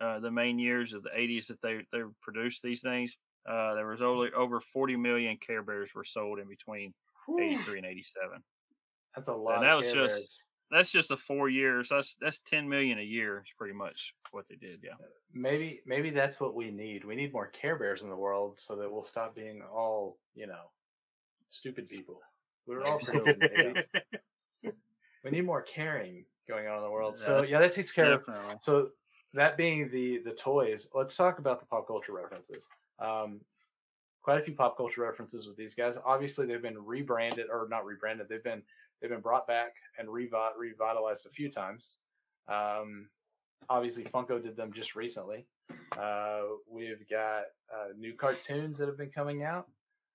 uh, the main years of the '80s that they they produced these things. Uh, there was only over 40 million Care Bears were sold in between Whew, 83 and 87 that's a lot. that of was Care just- Bears. That's just a four years. That's that's ten million a year. Is pretty much what they did. Yeah. maybe maybe that's what we need. We need more Care Bears in the world so that we'll stop being all you know stupid people. We were all pretty good in the 80s. We need more caring going on in the world. So yeah, that takes care of So that being the the toys, let's talk about the pop culture references. Um, quite a few pop culture references with these guys. Obviously, they've been rebranded or not rebranded. They've been they've been brought back and revi- revitalized a few times. Um, obviously, Funko did them just recently. Uh, we've got uh, new cartoons that have been coming out.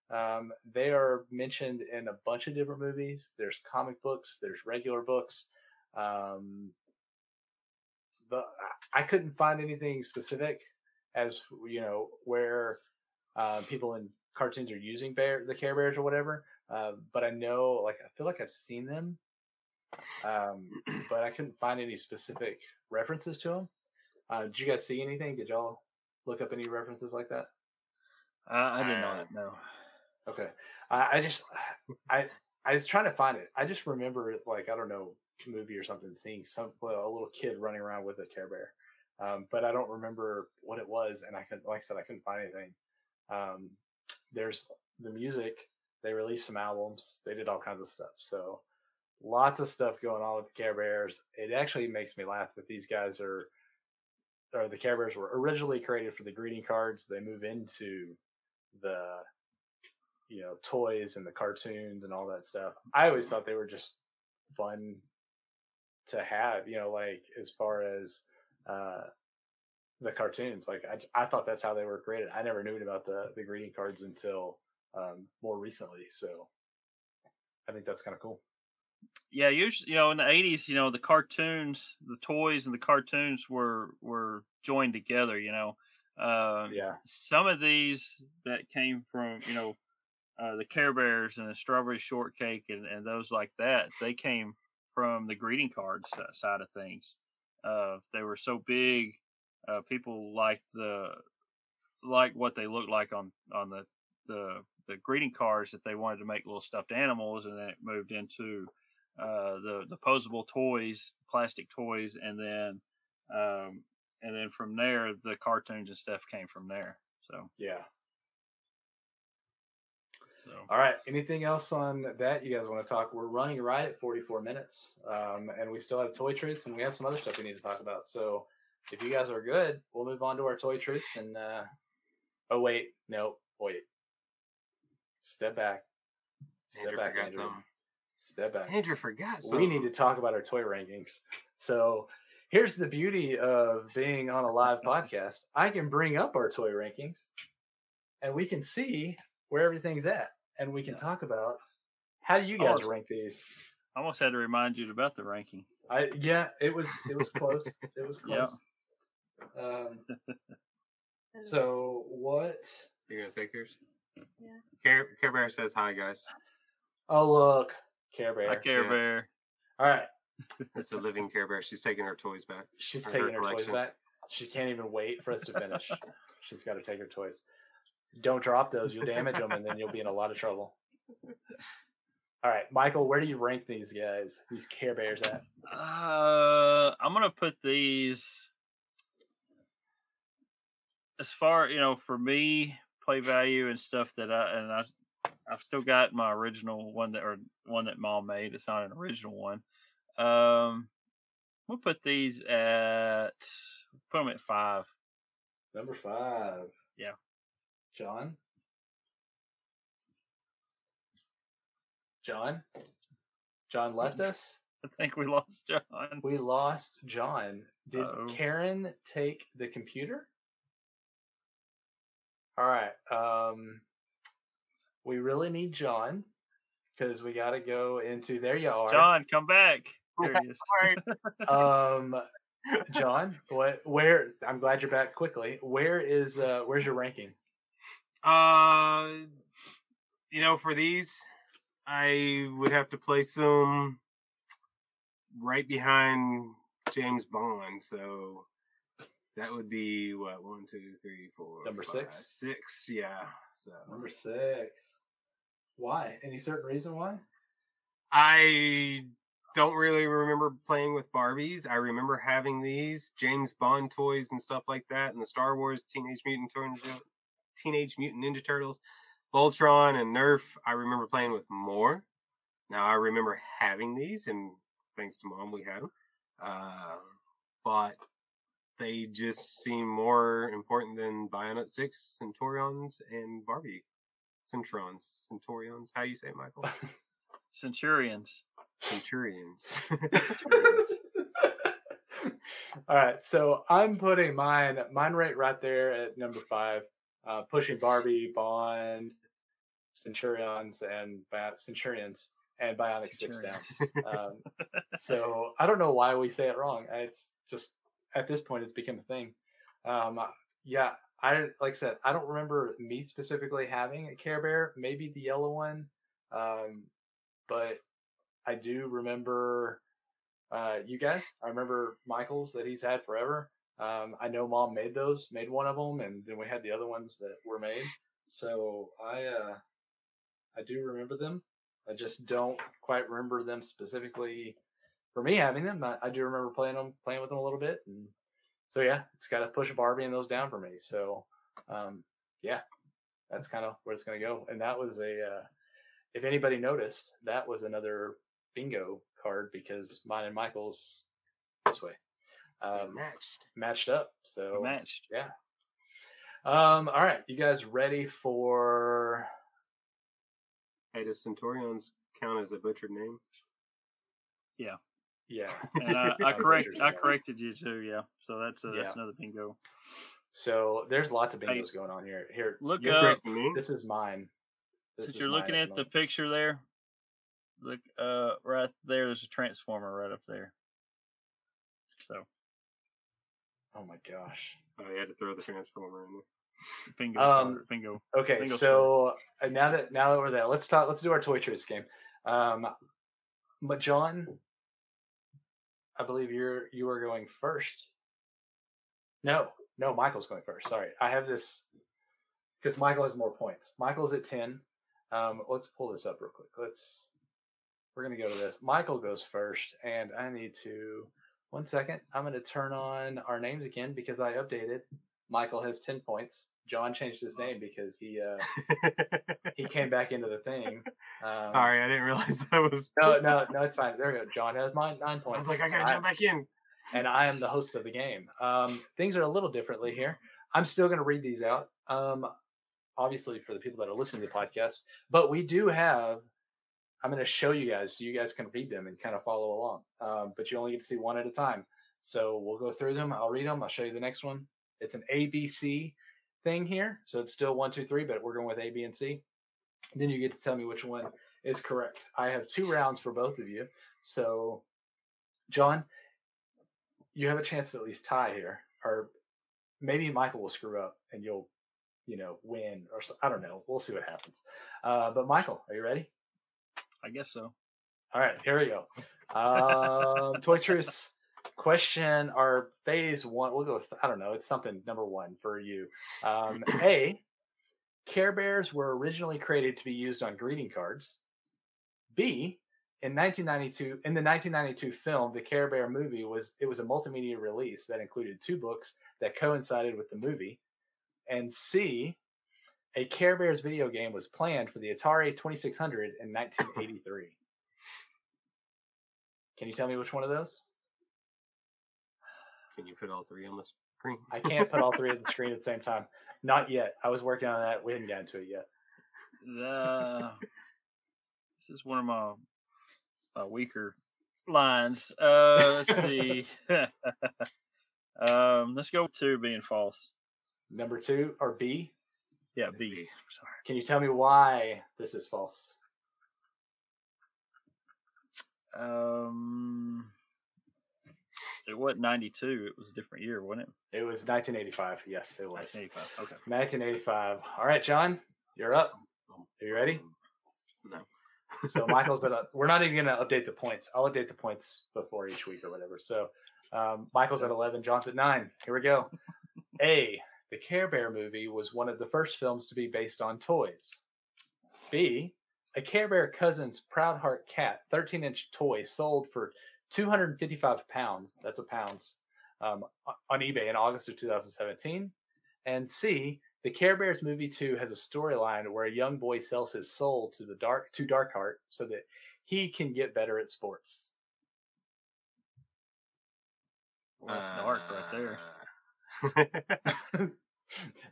Um, they are mentioned in a bunch of different movies. There's comic books. There's regular books. Um, the I couldn't find anything specific as you know where uh, people in cartoons are using bear the Care Bears or whatever. Uh, but I know, like, I feel like I've seen them, um, but I couldn't find any specific references to them. Uh, did you guys see anything? Did y'all look up any references like that? I, I did Uh, not know. Okay, I, I just I I was trying to find it. I just remember like I don't know movie or something seeing some a little kid running around with a Care Bear, um, but I don't remember what it was, and I couldn't like I said I couldn't find anything. Um, there's the music. They released some albums. They did all kinds of stuff. So lots of stuff going on with the Care Bears. It actually makes me laugh that these guys are or the Care Bears were originally created for the greeting cards. They move into the you know toys and the cartoons and all that stuff. I always thought they were just fun to have. You know, like as far as uh, the cartoons, like I, I thought that's how they were created. I never knew about the the greeting cards until um, more recently. So I think that's kind of cool. Yeah, usually, you know, in the '80s, you know, the cartoons, the toys, and the cartoons were were joined together. You know, um, Yeah. some of these that came from, you know, uh, the Care Bears and the Strawberry Shortcake and, and those like that, they came from the greeting cards uh, side of things. Uh, they were so big, uh, people liked the like what they looked like on on the the the greeting cards that they wanted to make little stuffed animals, and then it moved into uh, the the posable toys, plastic toys, and then um, and then from there the cartoons and stuff came from there. So, Yeah. so All right. Anything else on that you guys want to talk? We're running right at 44 minutes, um, and we still have toy truths, and we have some other stuff we need to talk about. So, if you guys are good, we'll move on to our toy truths. And uh, oh wait, no, wait. Step back. Step Andrew back, forgot Andrew. something. Step back. Andrew forgot we something. need to talk about our toy rankings. So here's the beauty of being on a live podcast. I can bring up our toy rankings and we can see where everything's at. And we can Yeah. talk about how do you guys it's- rank these? I almost had to remind you about the ranking. I yeah, it was it was close. it was Yeah. close. Um so what You're gonna take yours? Yeah. Care, Care Bear says hi, guys. oh look, Care Bear. I Care yeah. Bear. All right. It's a living Care Bear. She's taking her toys back. She's Or her taking her toys back. She can't even wait for us to finish. She's got to take her toys. Don't drop those. You'll damage them, and then you'll be in a lot of trouble. All right, Michael, where do you rank these guys? These Care Bears at? Uh, I'm gonna put these as far you know for me play value and stuff that I and I I've still got my original one that or one that mom made. It's not an original one. Um, We'll put these at put them at five. Number five. Yeah. John. John. John left us. I think we lost John. We lost John. Did Uh-oh. Karen take the computer? All right. Um, we really need John because we got to go into. There you are, John, come back. There he is. Sorry. Um, John, what? Where? I'm glad you're back quickly. Where is? Uh, where's your ranking? Uh, you know, for these, I would have to place them right behind James Bond. So that would be what one, two, three, four, Number five, six? six. Yeah. So Number six. Why? Any certain reason why? I don't really remember playing with Barbies. I remember having these James Bond toys and stuff like that, and the Star Wars Teenage Mutant Turtles, Teenage Mutant Ninja Turtles, Voltron, and Nerf. I remember playing with more. Now I remember having these, and thanks to mom, we had them. Uh, but they just seem more important than Bionic Six, Centurions, and Barbie Centrons, Centurions. How you say it, Michael? Centurions. Centurions. All right, so I'm putting mine mine right right there at number five, uh, pushing Barbie, Bond, Centurions, and Bi- Centurions and Bionic Six down. Um, so I don't know why we say it wrong. It's just at this point it's become a thing. Um, yeah, I like I said I don't remember me specifically having a Care Bear, maybe the yellow one, um, but I do remember uh, you guys. I remember Michael's that he's had forever. Um, I know Mom made those, made one of them, and then we had the other ones that were made. So I uh, I do remember them. I just don't quite remember them specifically for me having them. I, I do remember playing them, playing with them a little bit, and so yeah, it's got to push Barbie and those down for me. So um, yeah, that's kind of where it's going to go. And that was a, uh, if anybody noticed, that was another bingo card because mine and Michael's this way um, matched. matched up. So Matched. yeah. Um, all right, you guys ready for Hey, does Centurions count as a butchered name? yeah? And I, I correct I corrected you too, yeah. So that's uh, Yeah. that's another bingo. So there's lots of Hey, bingos going on here. Here, look this up- is- This is mine. This Since is you're looking at at the picture there, look uh right there. There's a transformer right up there. So Oh my gosh. I had to throw the transformer in there. bingo, Um, bingo. Okay, Bingo so uh, now that now that we're there, let's talk. Let's do our toy trace game. Um, but John, I believe you're you are going first. No, no, Michael's going first. Sorry, I have this because Michael has more points. Michael's at ten. Um, let's pull this up real quick. Let's. We're gonna go to this. Michael goes first, and I need to. One second. I'm gonna turn on our names again because I updated. Michael has ten points. John changed his name because he uh, he came back into the thing. Um, Sorry, I didn't realize that was. No, no, no, it's fine. There we go. John has mine nine I points. was like, I gotta jump back in. and I am the host of the game. Um, things are a little differently here. I'm still going to read these out, um, obviously for the people that are listening to the podcast. But we do have. I'm going to show you guys so you guys can read them and kind of follow along. Um, but you only get to see one at a time. So we'll go through them. I'll read them. I'll show you the next one. It's an ABC thing here, so it's still one, two, three, but we're going with A, B, and C. Then you get to tell me which one is correct. I have two rounds for both of you. So, John, you have a chance to at least tie here, or maybe Michael will screw up and you'll, you know, win, or so, I don't know. We'll see what happens. Uh, but Michael, are you ready? I guess so. All right, here we go. Um, Toy Truths question or phase one. We'll go with I don't know. It's something number one for you. Um, A. Care Bears were originally created to be used on greeting cards. B. In 1992, in the 1992 film, the Care Bear movie was it was a multimedia release that included two books that coincided with the movie. And C. A Care Bears video game was planned for the Atari 2600 in 1983. Can you tell me which one of those? Can you put all three on the screen? I can't put all three at the screen at the same time. Not yet. I was working on that. We hadn't gotten to it yet. The, this is one of my, my weaker lines. Uh, let's see. um, let's go with two being false. Number two or B. Yeah, Yeah, B. B. Sorry. Can you tell me why this is false? Um, it wasn't 92. It was a different year, wasn't it? It was 1985. Yes, it was 1985. Okay. 1985. All right, John, you're up. Are you ready? No. So Michael's at a, we're not even going to update the points. I'll update the points before each week or whatever. So um, Michael's at 11, John's at nine. Here we go. A, the Care Bear movie was one of the first films to be based on toys. B, a Care Bear Cousins Proud Heart Cat 13 inch toy sold for 255 pounds, that's a pounds, um, on eBay in August of 2017. And C, the Care Bears movie 2 has a storyline where a young boy sells his soul to the dark to Darkheart so that he can get better at sports. Well, that's dark right there. Uh,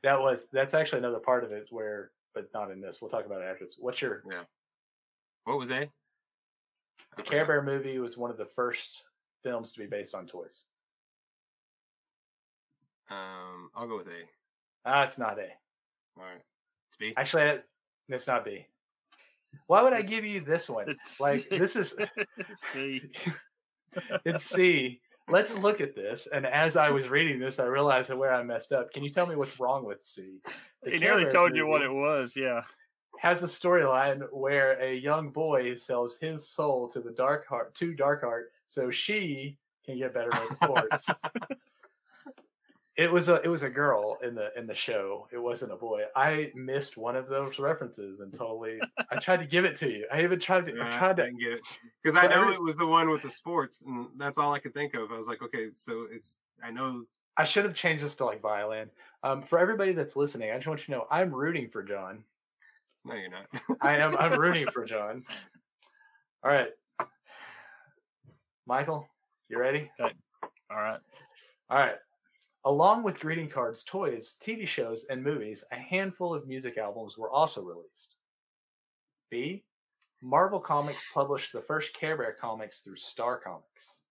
that was that's actually another part of it where but not in this. We'll talk about it afterwards. What's your yeah. What was A? The Care. Bear movie was one of the first films to be based on toys. Um, I'll go with A. Ah, it's not A. All right. It's B. Actually, it's, it's not B. Why would I give you this one? It's Like this is C. it's C. Let's look at this. And as I was reading this, I realized where I messed up. Can you tell me what's wrong with C? The He nearly told you what it was. Yeah. Has a storyline where a young boy sells his soul to the dark heart to dark heart so she can get better at sports. it was a it was a girl in the in the show. It wasn't a boy. I missed one of those references and totally I tried to give it to you. I even tried to I Yeah, tried to didn't get it because I know it was the one with the sports, and that's all I could think of. I was like, okay, so it's I know. I should have changed this to like violin. Um, for everybody that's listening, I just want you to know I'm rooting for John. No, you're not. I am. I'm rooting for John. All right, Michael, you ready? All right. All right. Along with greeting cards, toys, TV shows, and movies, a handful of music albums were also released. B. Marvel Comics published the first Care Bear comics through Star Comics.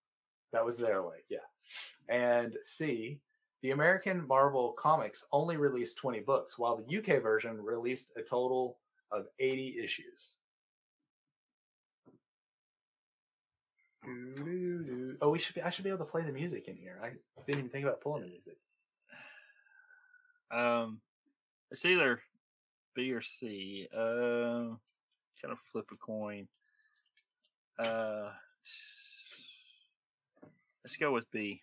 That was their way, yeah. And C. The American Marvel Comics only released 20 books, while the UK version released a total of 80 issues. Oh, we should be. I should be able to play the music in here. I didn't even think about pulling the music. Um, it's either B or C. Um, kind of flip a coin. Uh, let's go with B.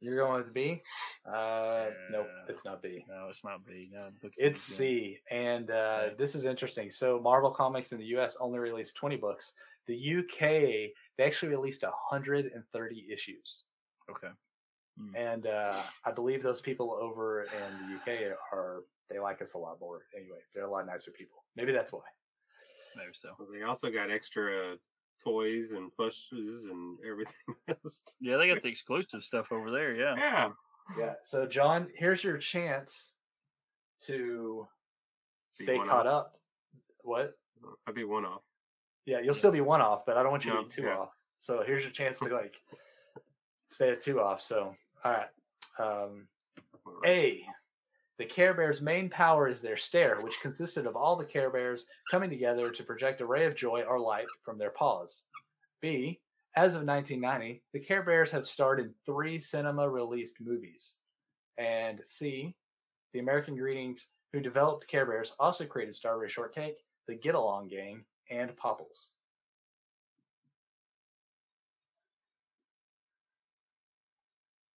You're going with B? Uh, nope, it's not B. No, it's not B. No, look It's it again. C. And uh, Okay. this is interesting. So, Marvel Comics in the US only released 20 books. The UK, they actually released 130 issues. Okay. And uh, I believe those people over in the UK are, they like us a lot more. Anyways, they're a lot nicer people. Maybe that's why. Maybe so. Well, they also got extra toys and plushes and everything else. Yeah, they got the exclusive stuff over there. Yeah. Yeah. Yeah. So, John, here's your chance to Be stay caught off. up. What? I'd be one off. Yeah, you'll still be one off, but I don't want you to be two yeah. off. So here's your chance to like stay at two off. So all right. Um, A. The Care Bears' main power is their stare, which consisted of all the Care Bears coming together to project a ray of joy or light from their paws. B. As of 1990, the Care Bears have starred in three cinema released movies. And C. The American Greetings, who developed Care Bears, also created Strawberry Shortcake, the Get Along Gang, and Popples.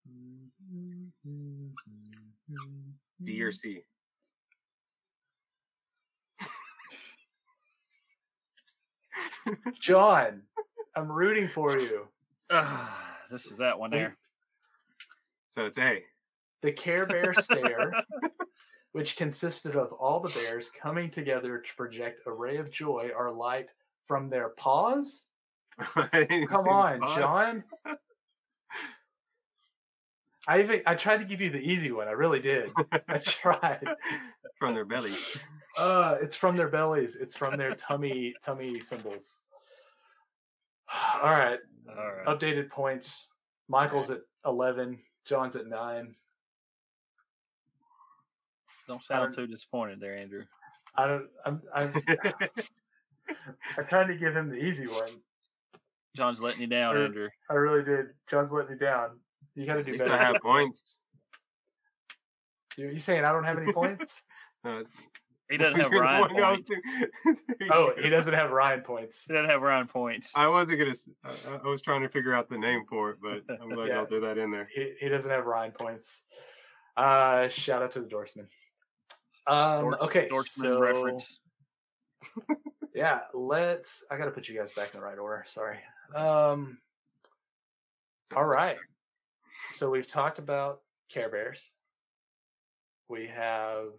Mm-hmm, mm-hmm, mm-hmm. B or C. John, I'm rooting for you. Ah, this is that one there. So it's A. The Care Bear Stare, which consisted of all the bears coming together to project a ray of joy or light from their paws. Come on, pause. John. I even I tried to give you the easy one. I really did. I tried. from their bellies. Uh, it's from their bellies. It's from their tummy tummy symbols. All right. All right. Updated points. Michael's at eleven. John's at nine. Don't sound too disappointed there, Andrew. I don't. I'm. I'm. I'm trying to give him the easy one. John's letting you down, Andrew. I really did. John's letting me down. You got to do you better. still have points. You, you saying I don't have any points? No, it's- He doesn't have Ryan one was points. oh, he doesn't have Ryan points. He doesn't have Ryan points. I wasn't gonna. I was trying to figure out the name for it, but I'm glad Yeah. y'all threw that in there. He, he doesn't have Ryan points. Uh, shout out to the Dorseman. Um, Dort- okay, Dortmund so reference. yeah, let's. I got to put you guys back in the right order. Sorry. Um, all right. So we've talked about Care Bears. We have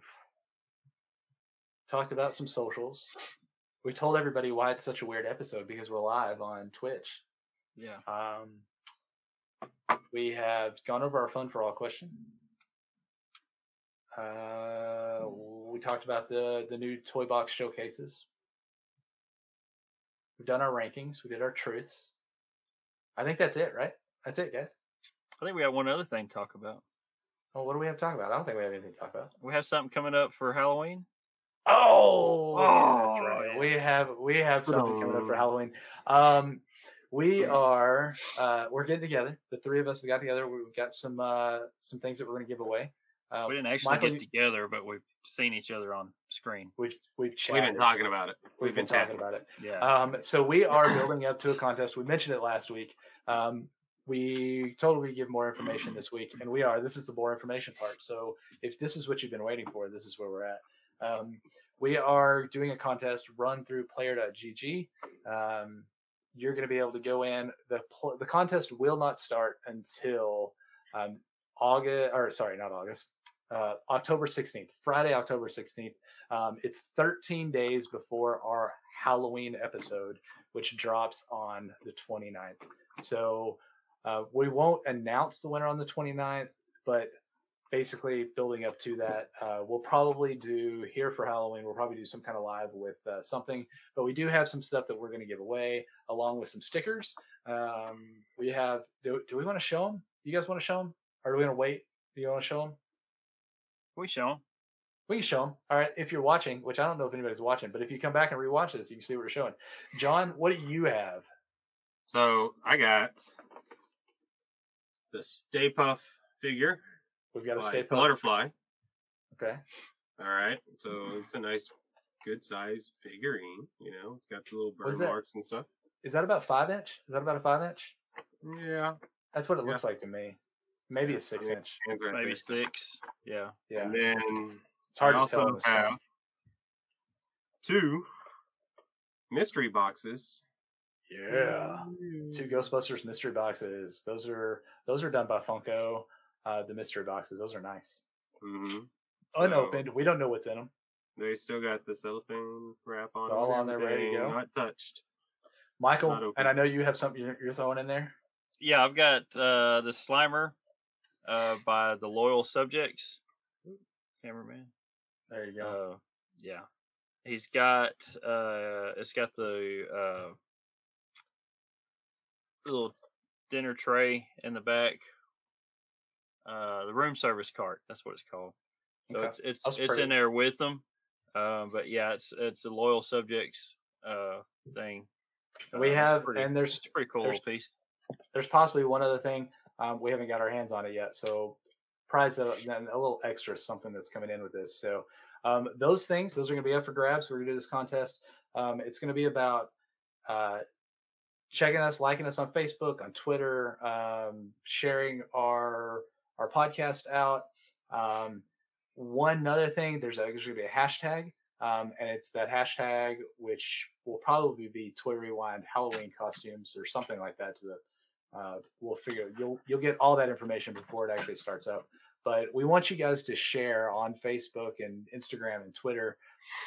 talked about some socials. We told everybody why it's such a weird episode because we're live on Twitch. Yeah. Um, we have gone over our fun for all question. Uh, we talked about the the new toy box showcases. We've done our rankings. We did our truths. I think that's it, right? That's it, guys. I think we got one other thing to talk about. Oh, what do we have to talk about? I don't think we have anything to talk about. We have something coming up for Halloween. Oh, that's Oh, right. We have we have something coming up for. Halloween. Um, we are uh, we're getting together. The three of us we got together. We've got some uh, some things that we're going to give away. Uh, We didn't actually Michael, get together, but we've seen each other on screen. We've we've We've been talking about it. We've been talking about it. Yeah. Um, so we are building up to a contest. We mentioned it last week. Um, we totally give more information this week, and we are. This is the more information part. So if this is what you've been waiting for, this is where we're at. Um, we are doing a contest run through player.gg. Um, you're going to be able to go in. the pl- The contest will not start until um, August, or sorry, not August, uh, October 16th, Friday, October 16th. Um, it's 13 days before our Halloween episode, which drops on the 29th. So uh, we won't announce the winner on the 29th, but basically building up to that, uh, we'll probably do here for Halloween. We'll probably do some kind of live with uh, something, but we do have some stuff that we're going to give away along with some stickers. Um, we have. Do, do we want to show them? You guys want to show them, or do we want to wait? Do you want to show them? we show them. We can show them. All right. If you're watching, which I don't know if anybody's watching, but if you come back and rewatch this, you can see what we're showing. John, what do you have? So I got the Stay Puft figure We've got a by stay put. Butterfly. Okay. All right, so it's a nice, good size figurine. You know, it's got the little burn marks and stuff. Is that about five inch? Is that about a five inch? Yeah, That's what it Yeah. looks like to me. Maybe a six Yeah. inch. maybe six. Yeah. Yeah. And then It's hard I to tell. also in this phone. have two mystery boxes. Yeah. Two Ghostbusters mystery boxes. Those are those are done by Funko. Uh, the mystery boxes. Those are nice. Mm-hmm. Unopened. We don't know what's in them. They still got the cellophane wrap on. It's all on there, ready to go. Not touched. Michael, Not and I know you have something you're, you're throwing in there. Yeah, I've got uh the Slimer uh by the Loyal Subjects. Cameraman. There you go. Uh yeah. He's got uh it's got the uh little dinner tray in the back. Uh the room service cart, that's what it's called. So Okay. it's it's it's in there with them. Uh, but yeah, it's it's a loyal subjects uh thing. we Uh, have, pretty- and there's pretty cool there's- piece. there's possibly one other thing. Um, we haven't got our hands on it yet, so prize a, a little extra something that's coming in with this. So um, those things, those are going to be up for grabs. We're going to do this contest. Um, it's going to be about uh, checking us, liking us on Facebook, on Twitter, um, sharing our our podcast out. Um, one other thing, there's, a, there's going to be a hashtag, um, and it's that hashtag which will probably be Toy Rewind Halloween costumes or something like that. To the uh, we'll figure you'll you'll get all that information before it actually starts up. But we want you guys to share on Facebook and Instagram and Twitter,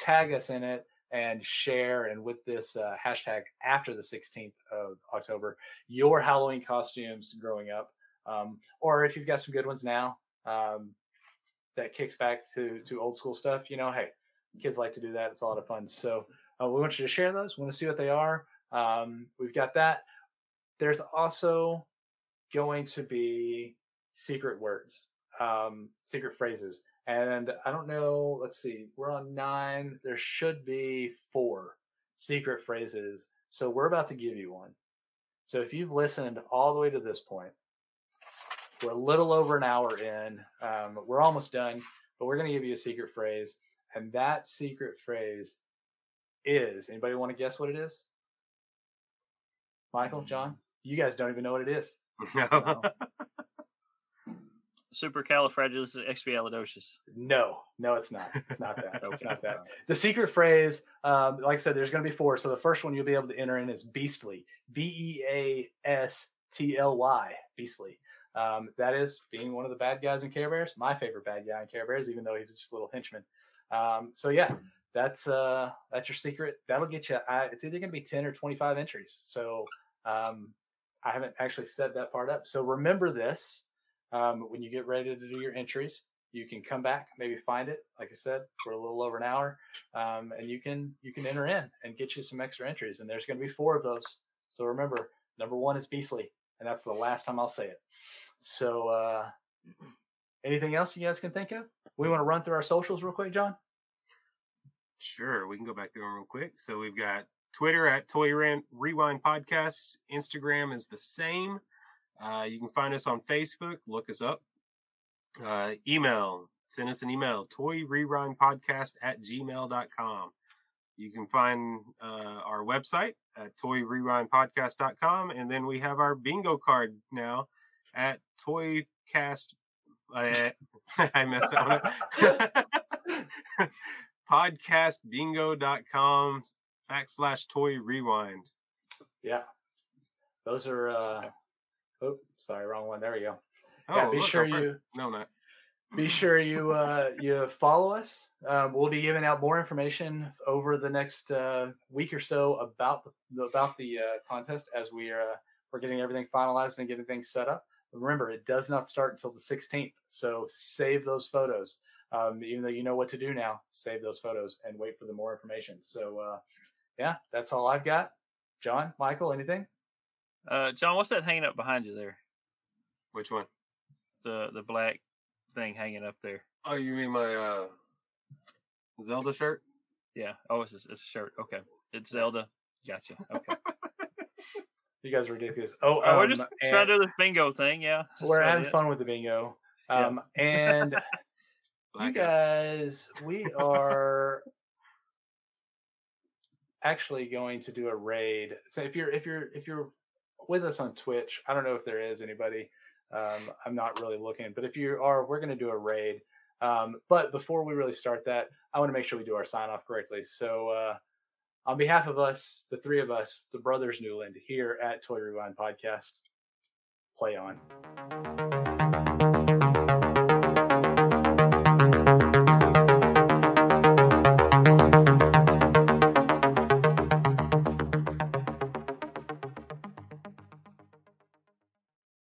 tag us in it and share. And with this uh, hashtag after the 16th of October, your Halloween costumes growing up. Um, or if you've got some good ones now um, that kicks back to to old school stuff, you know, hey, kids like to do that. It's a lot of fun. So uh, we want you to share those. We want to see what they are. Um, we've got that. There's also going to be secret words, um, secret phrases. And I don't know, let's see, we're on nine. There should be four secret phrases. So we're about to give you one. So if you've listened all the way to this point, we're a little over an hour in. Um, we're almost done, but we're going to give you a secret phrase. And that secret phrase is anybody want to guess what it is? Michael, John, you guys don't even know what it is. No. Supercalifragilisticexpialidocious. No, no, it's not. It's not that. It's not that. The secret phrase, um, like I said, there's going to be four. So the first one you'll be able to enter in is beastly. B E A S T L Y. Beastly. Um, that is being one of the bad guys in Care Bears. My favorite bad guy in Care Bears, even though he was just a little henchman. Um, so yeah, that's uh, that's your secret. That'll get you. I, it's either going to be ten or twenty-five entries. So um, I haven't actually set that part up. So remember this um, when you get ready to do your entries you can come back maybe find it like i said for a little over an hour um, and you can you can enter in and get you some extra entries and there's going to be four of those so remember number one is beastly and that's the last time i'll say it so uh anything else you guys can think of we want to run through our socials real quick john Sure, we can go back through real quick. So we've got Twitter at Toy Rewind Podcast. Instagram is the same. Uh, you can find us on Facebook. Look us up. Uh, email, send us an email, Toy Rewind Podcast at gmail.com. You can find uh, our website at Toy toyrewindpodcast.com. And then we have our bingo card now at Toycast. Uh, I messed that one up. podcastbingo.com backslash toy rewind. yeah those are uh oh sorry wrong one there we go Oh, yeah, be sure you No, not. be sure you uh, you follow us. Um, we'll be giving out more information over the next uh, week or so about the about the uh, contest as we are uh, we're getting everything finalized and getting things set up. Remember, it does not start until the 16th, so save those photos. Um, even though you know what to do now, save those photos and wait for the more information. So, uh, yeah, that's all I've got. John, Michael, anything? Uh, John, what's that hanging up behind you there? Which one? The the black thing hanging up there. Oh, you mean my uh Zelda shirt? Yeah. Oh, it's a, it's a shirt. Okay. It's Zelda. Gotcha. Okay. You guys are ridiculous. Oh, Oh, we're um, just trying to do this bingo thing. Yeah. We're having it. fun with the bingo. Yeah. Um, and you guys, we are actually going to do a raid. So if you're if you're if you're with us on Twitch, I don't know if there is anybody. Um, I'm not really looking, but if you are, we're going to do a raid. Um, but before we really start that, I want to make sure we do our sign off correctly. So, uh, on behalf of us, the three of us, the brothers Newland here at Toy Rewind Podcast, play on.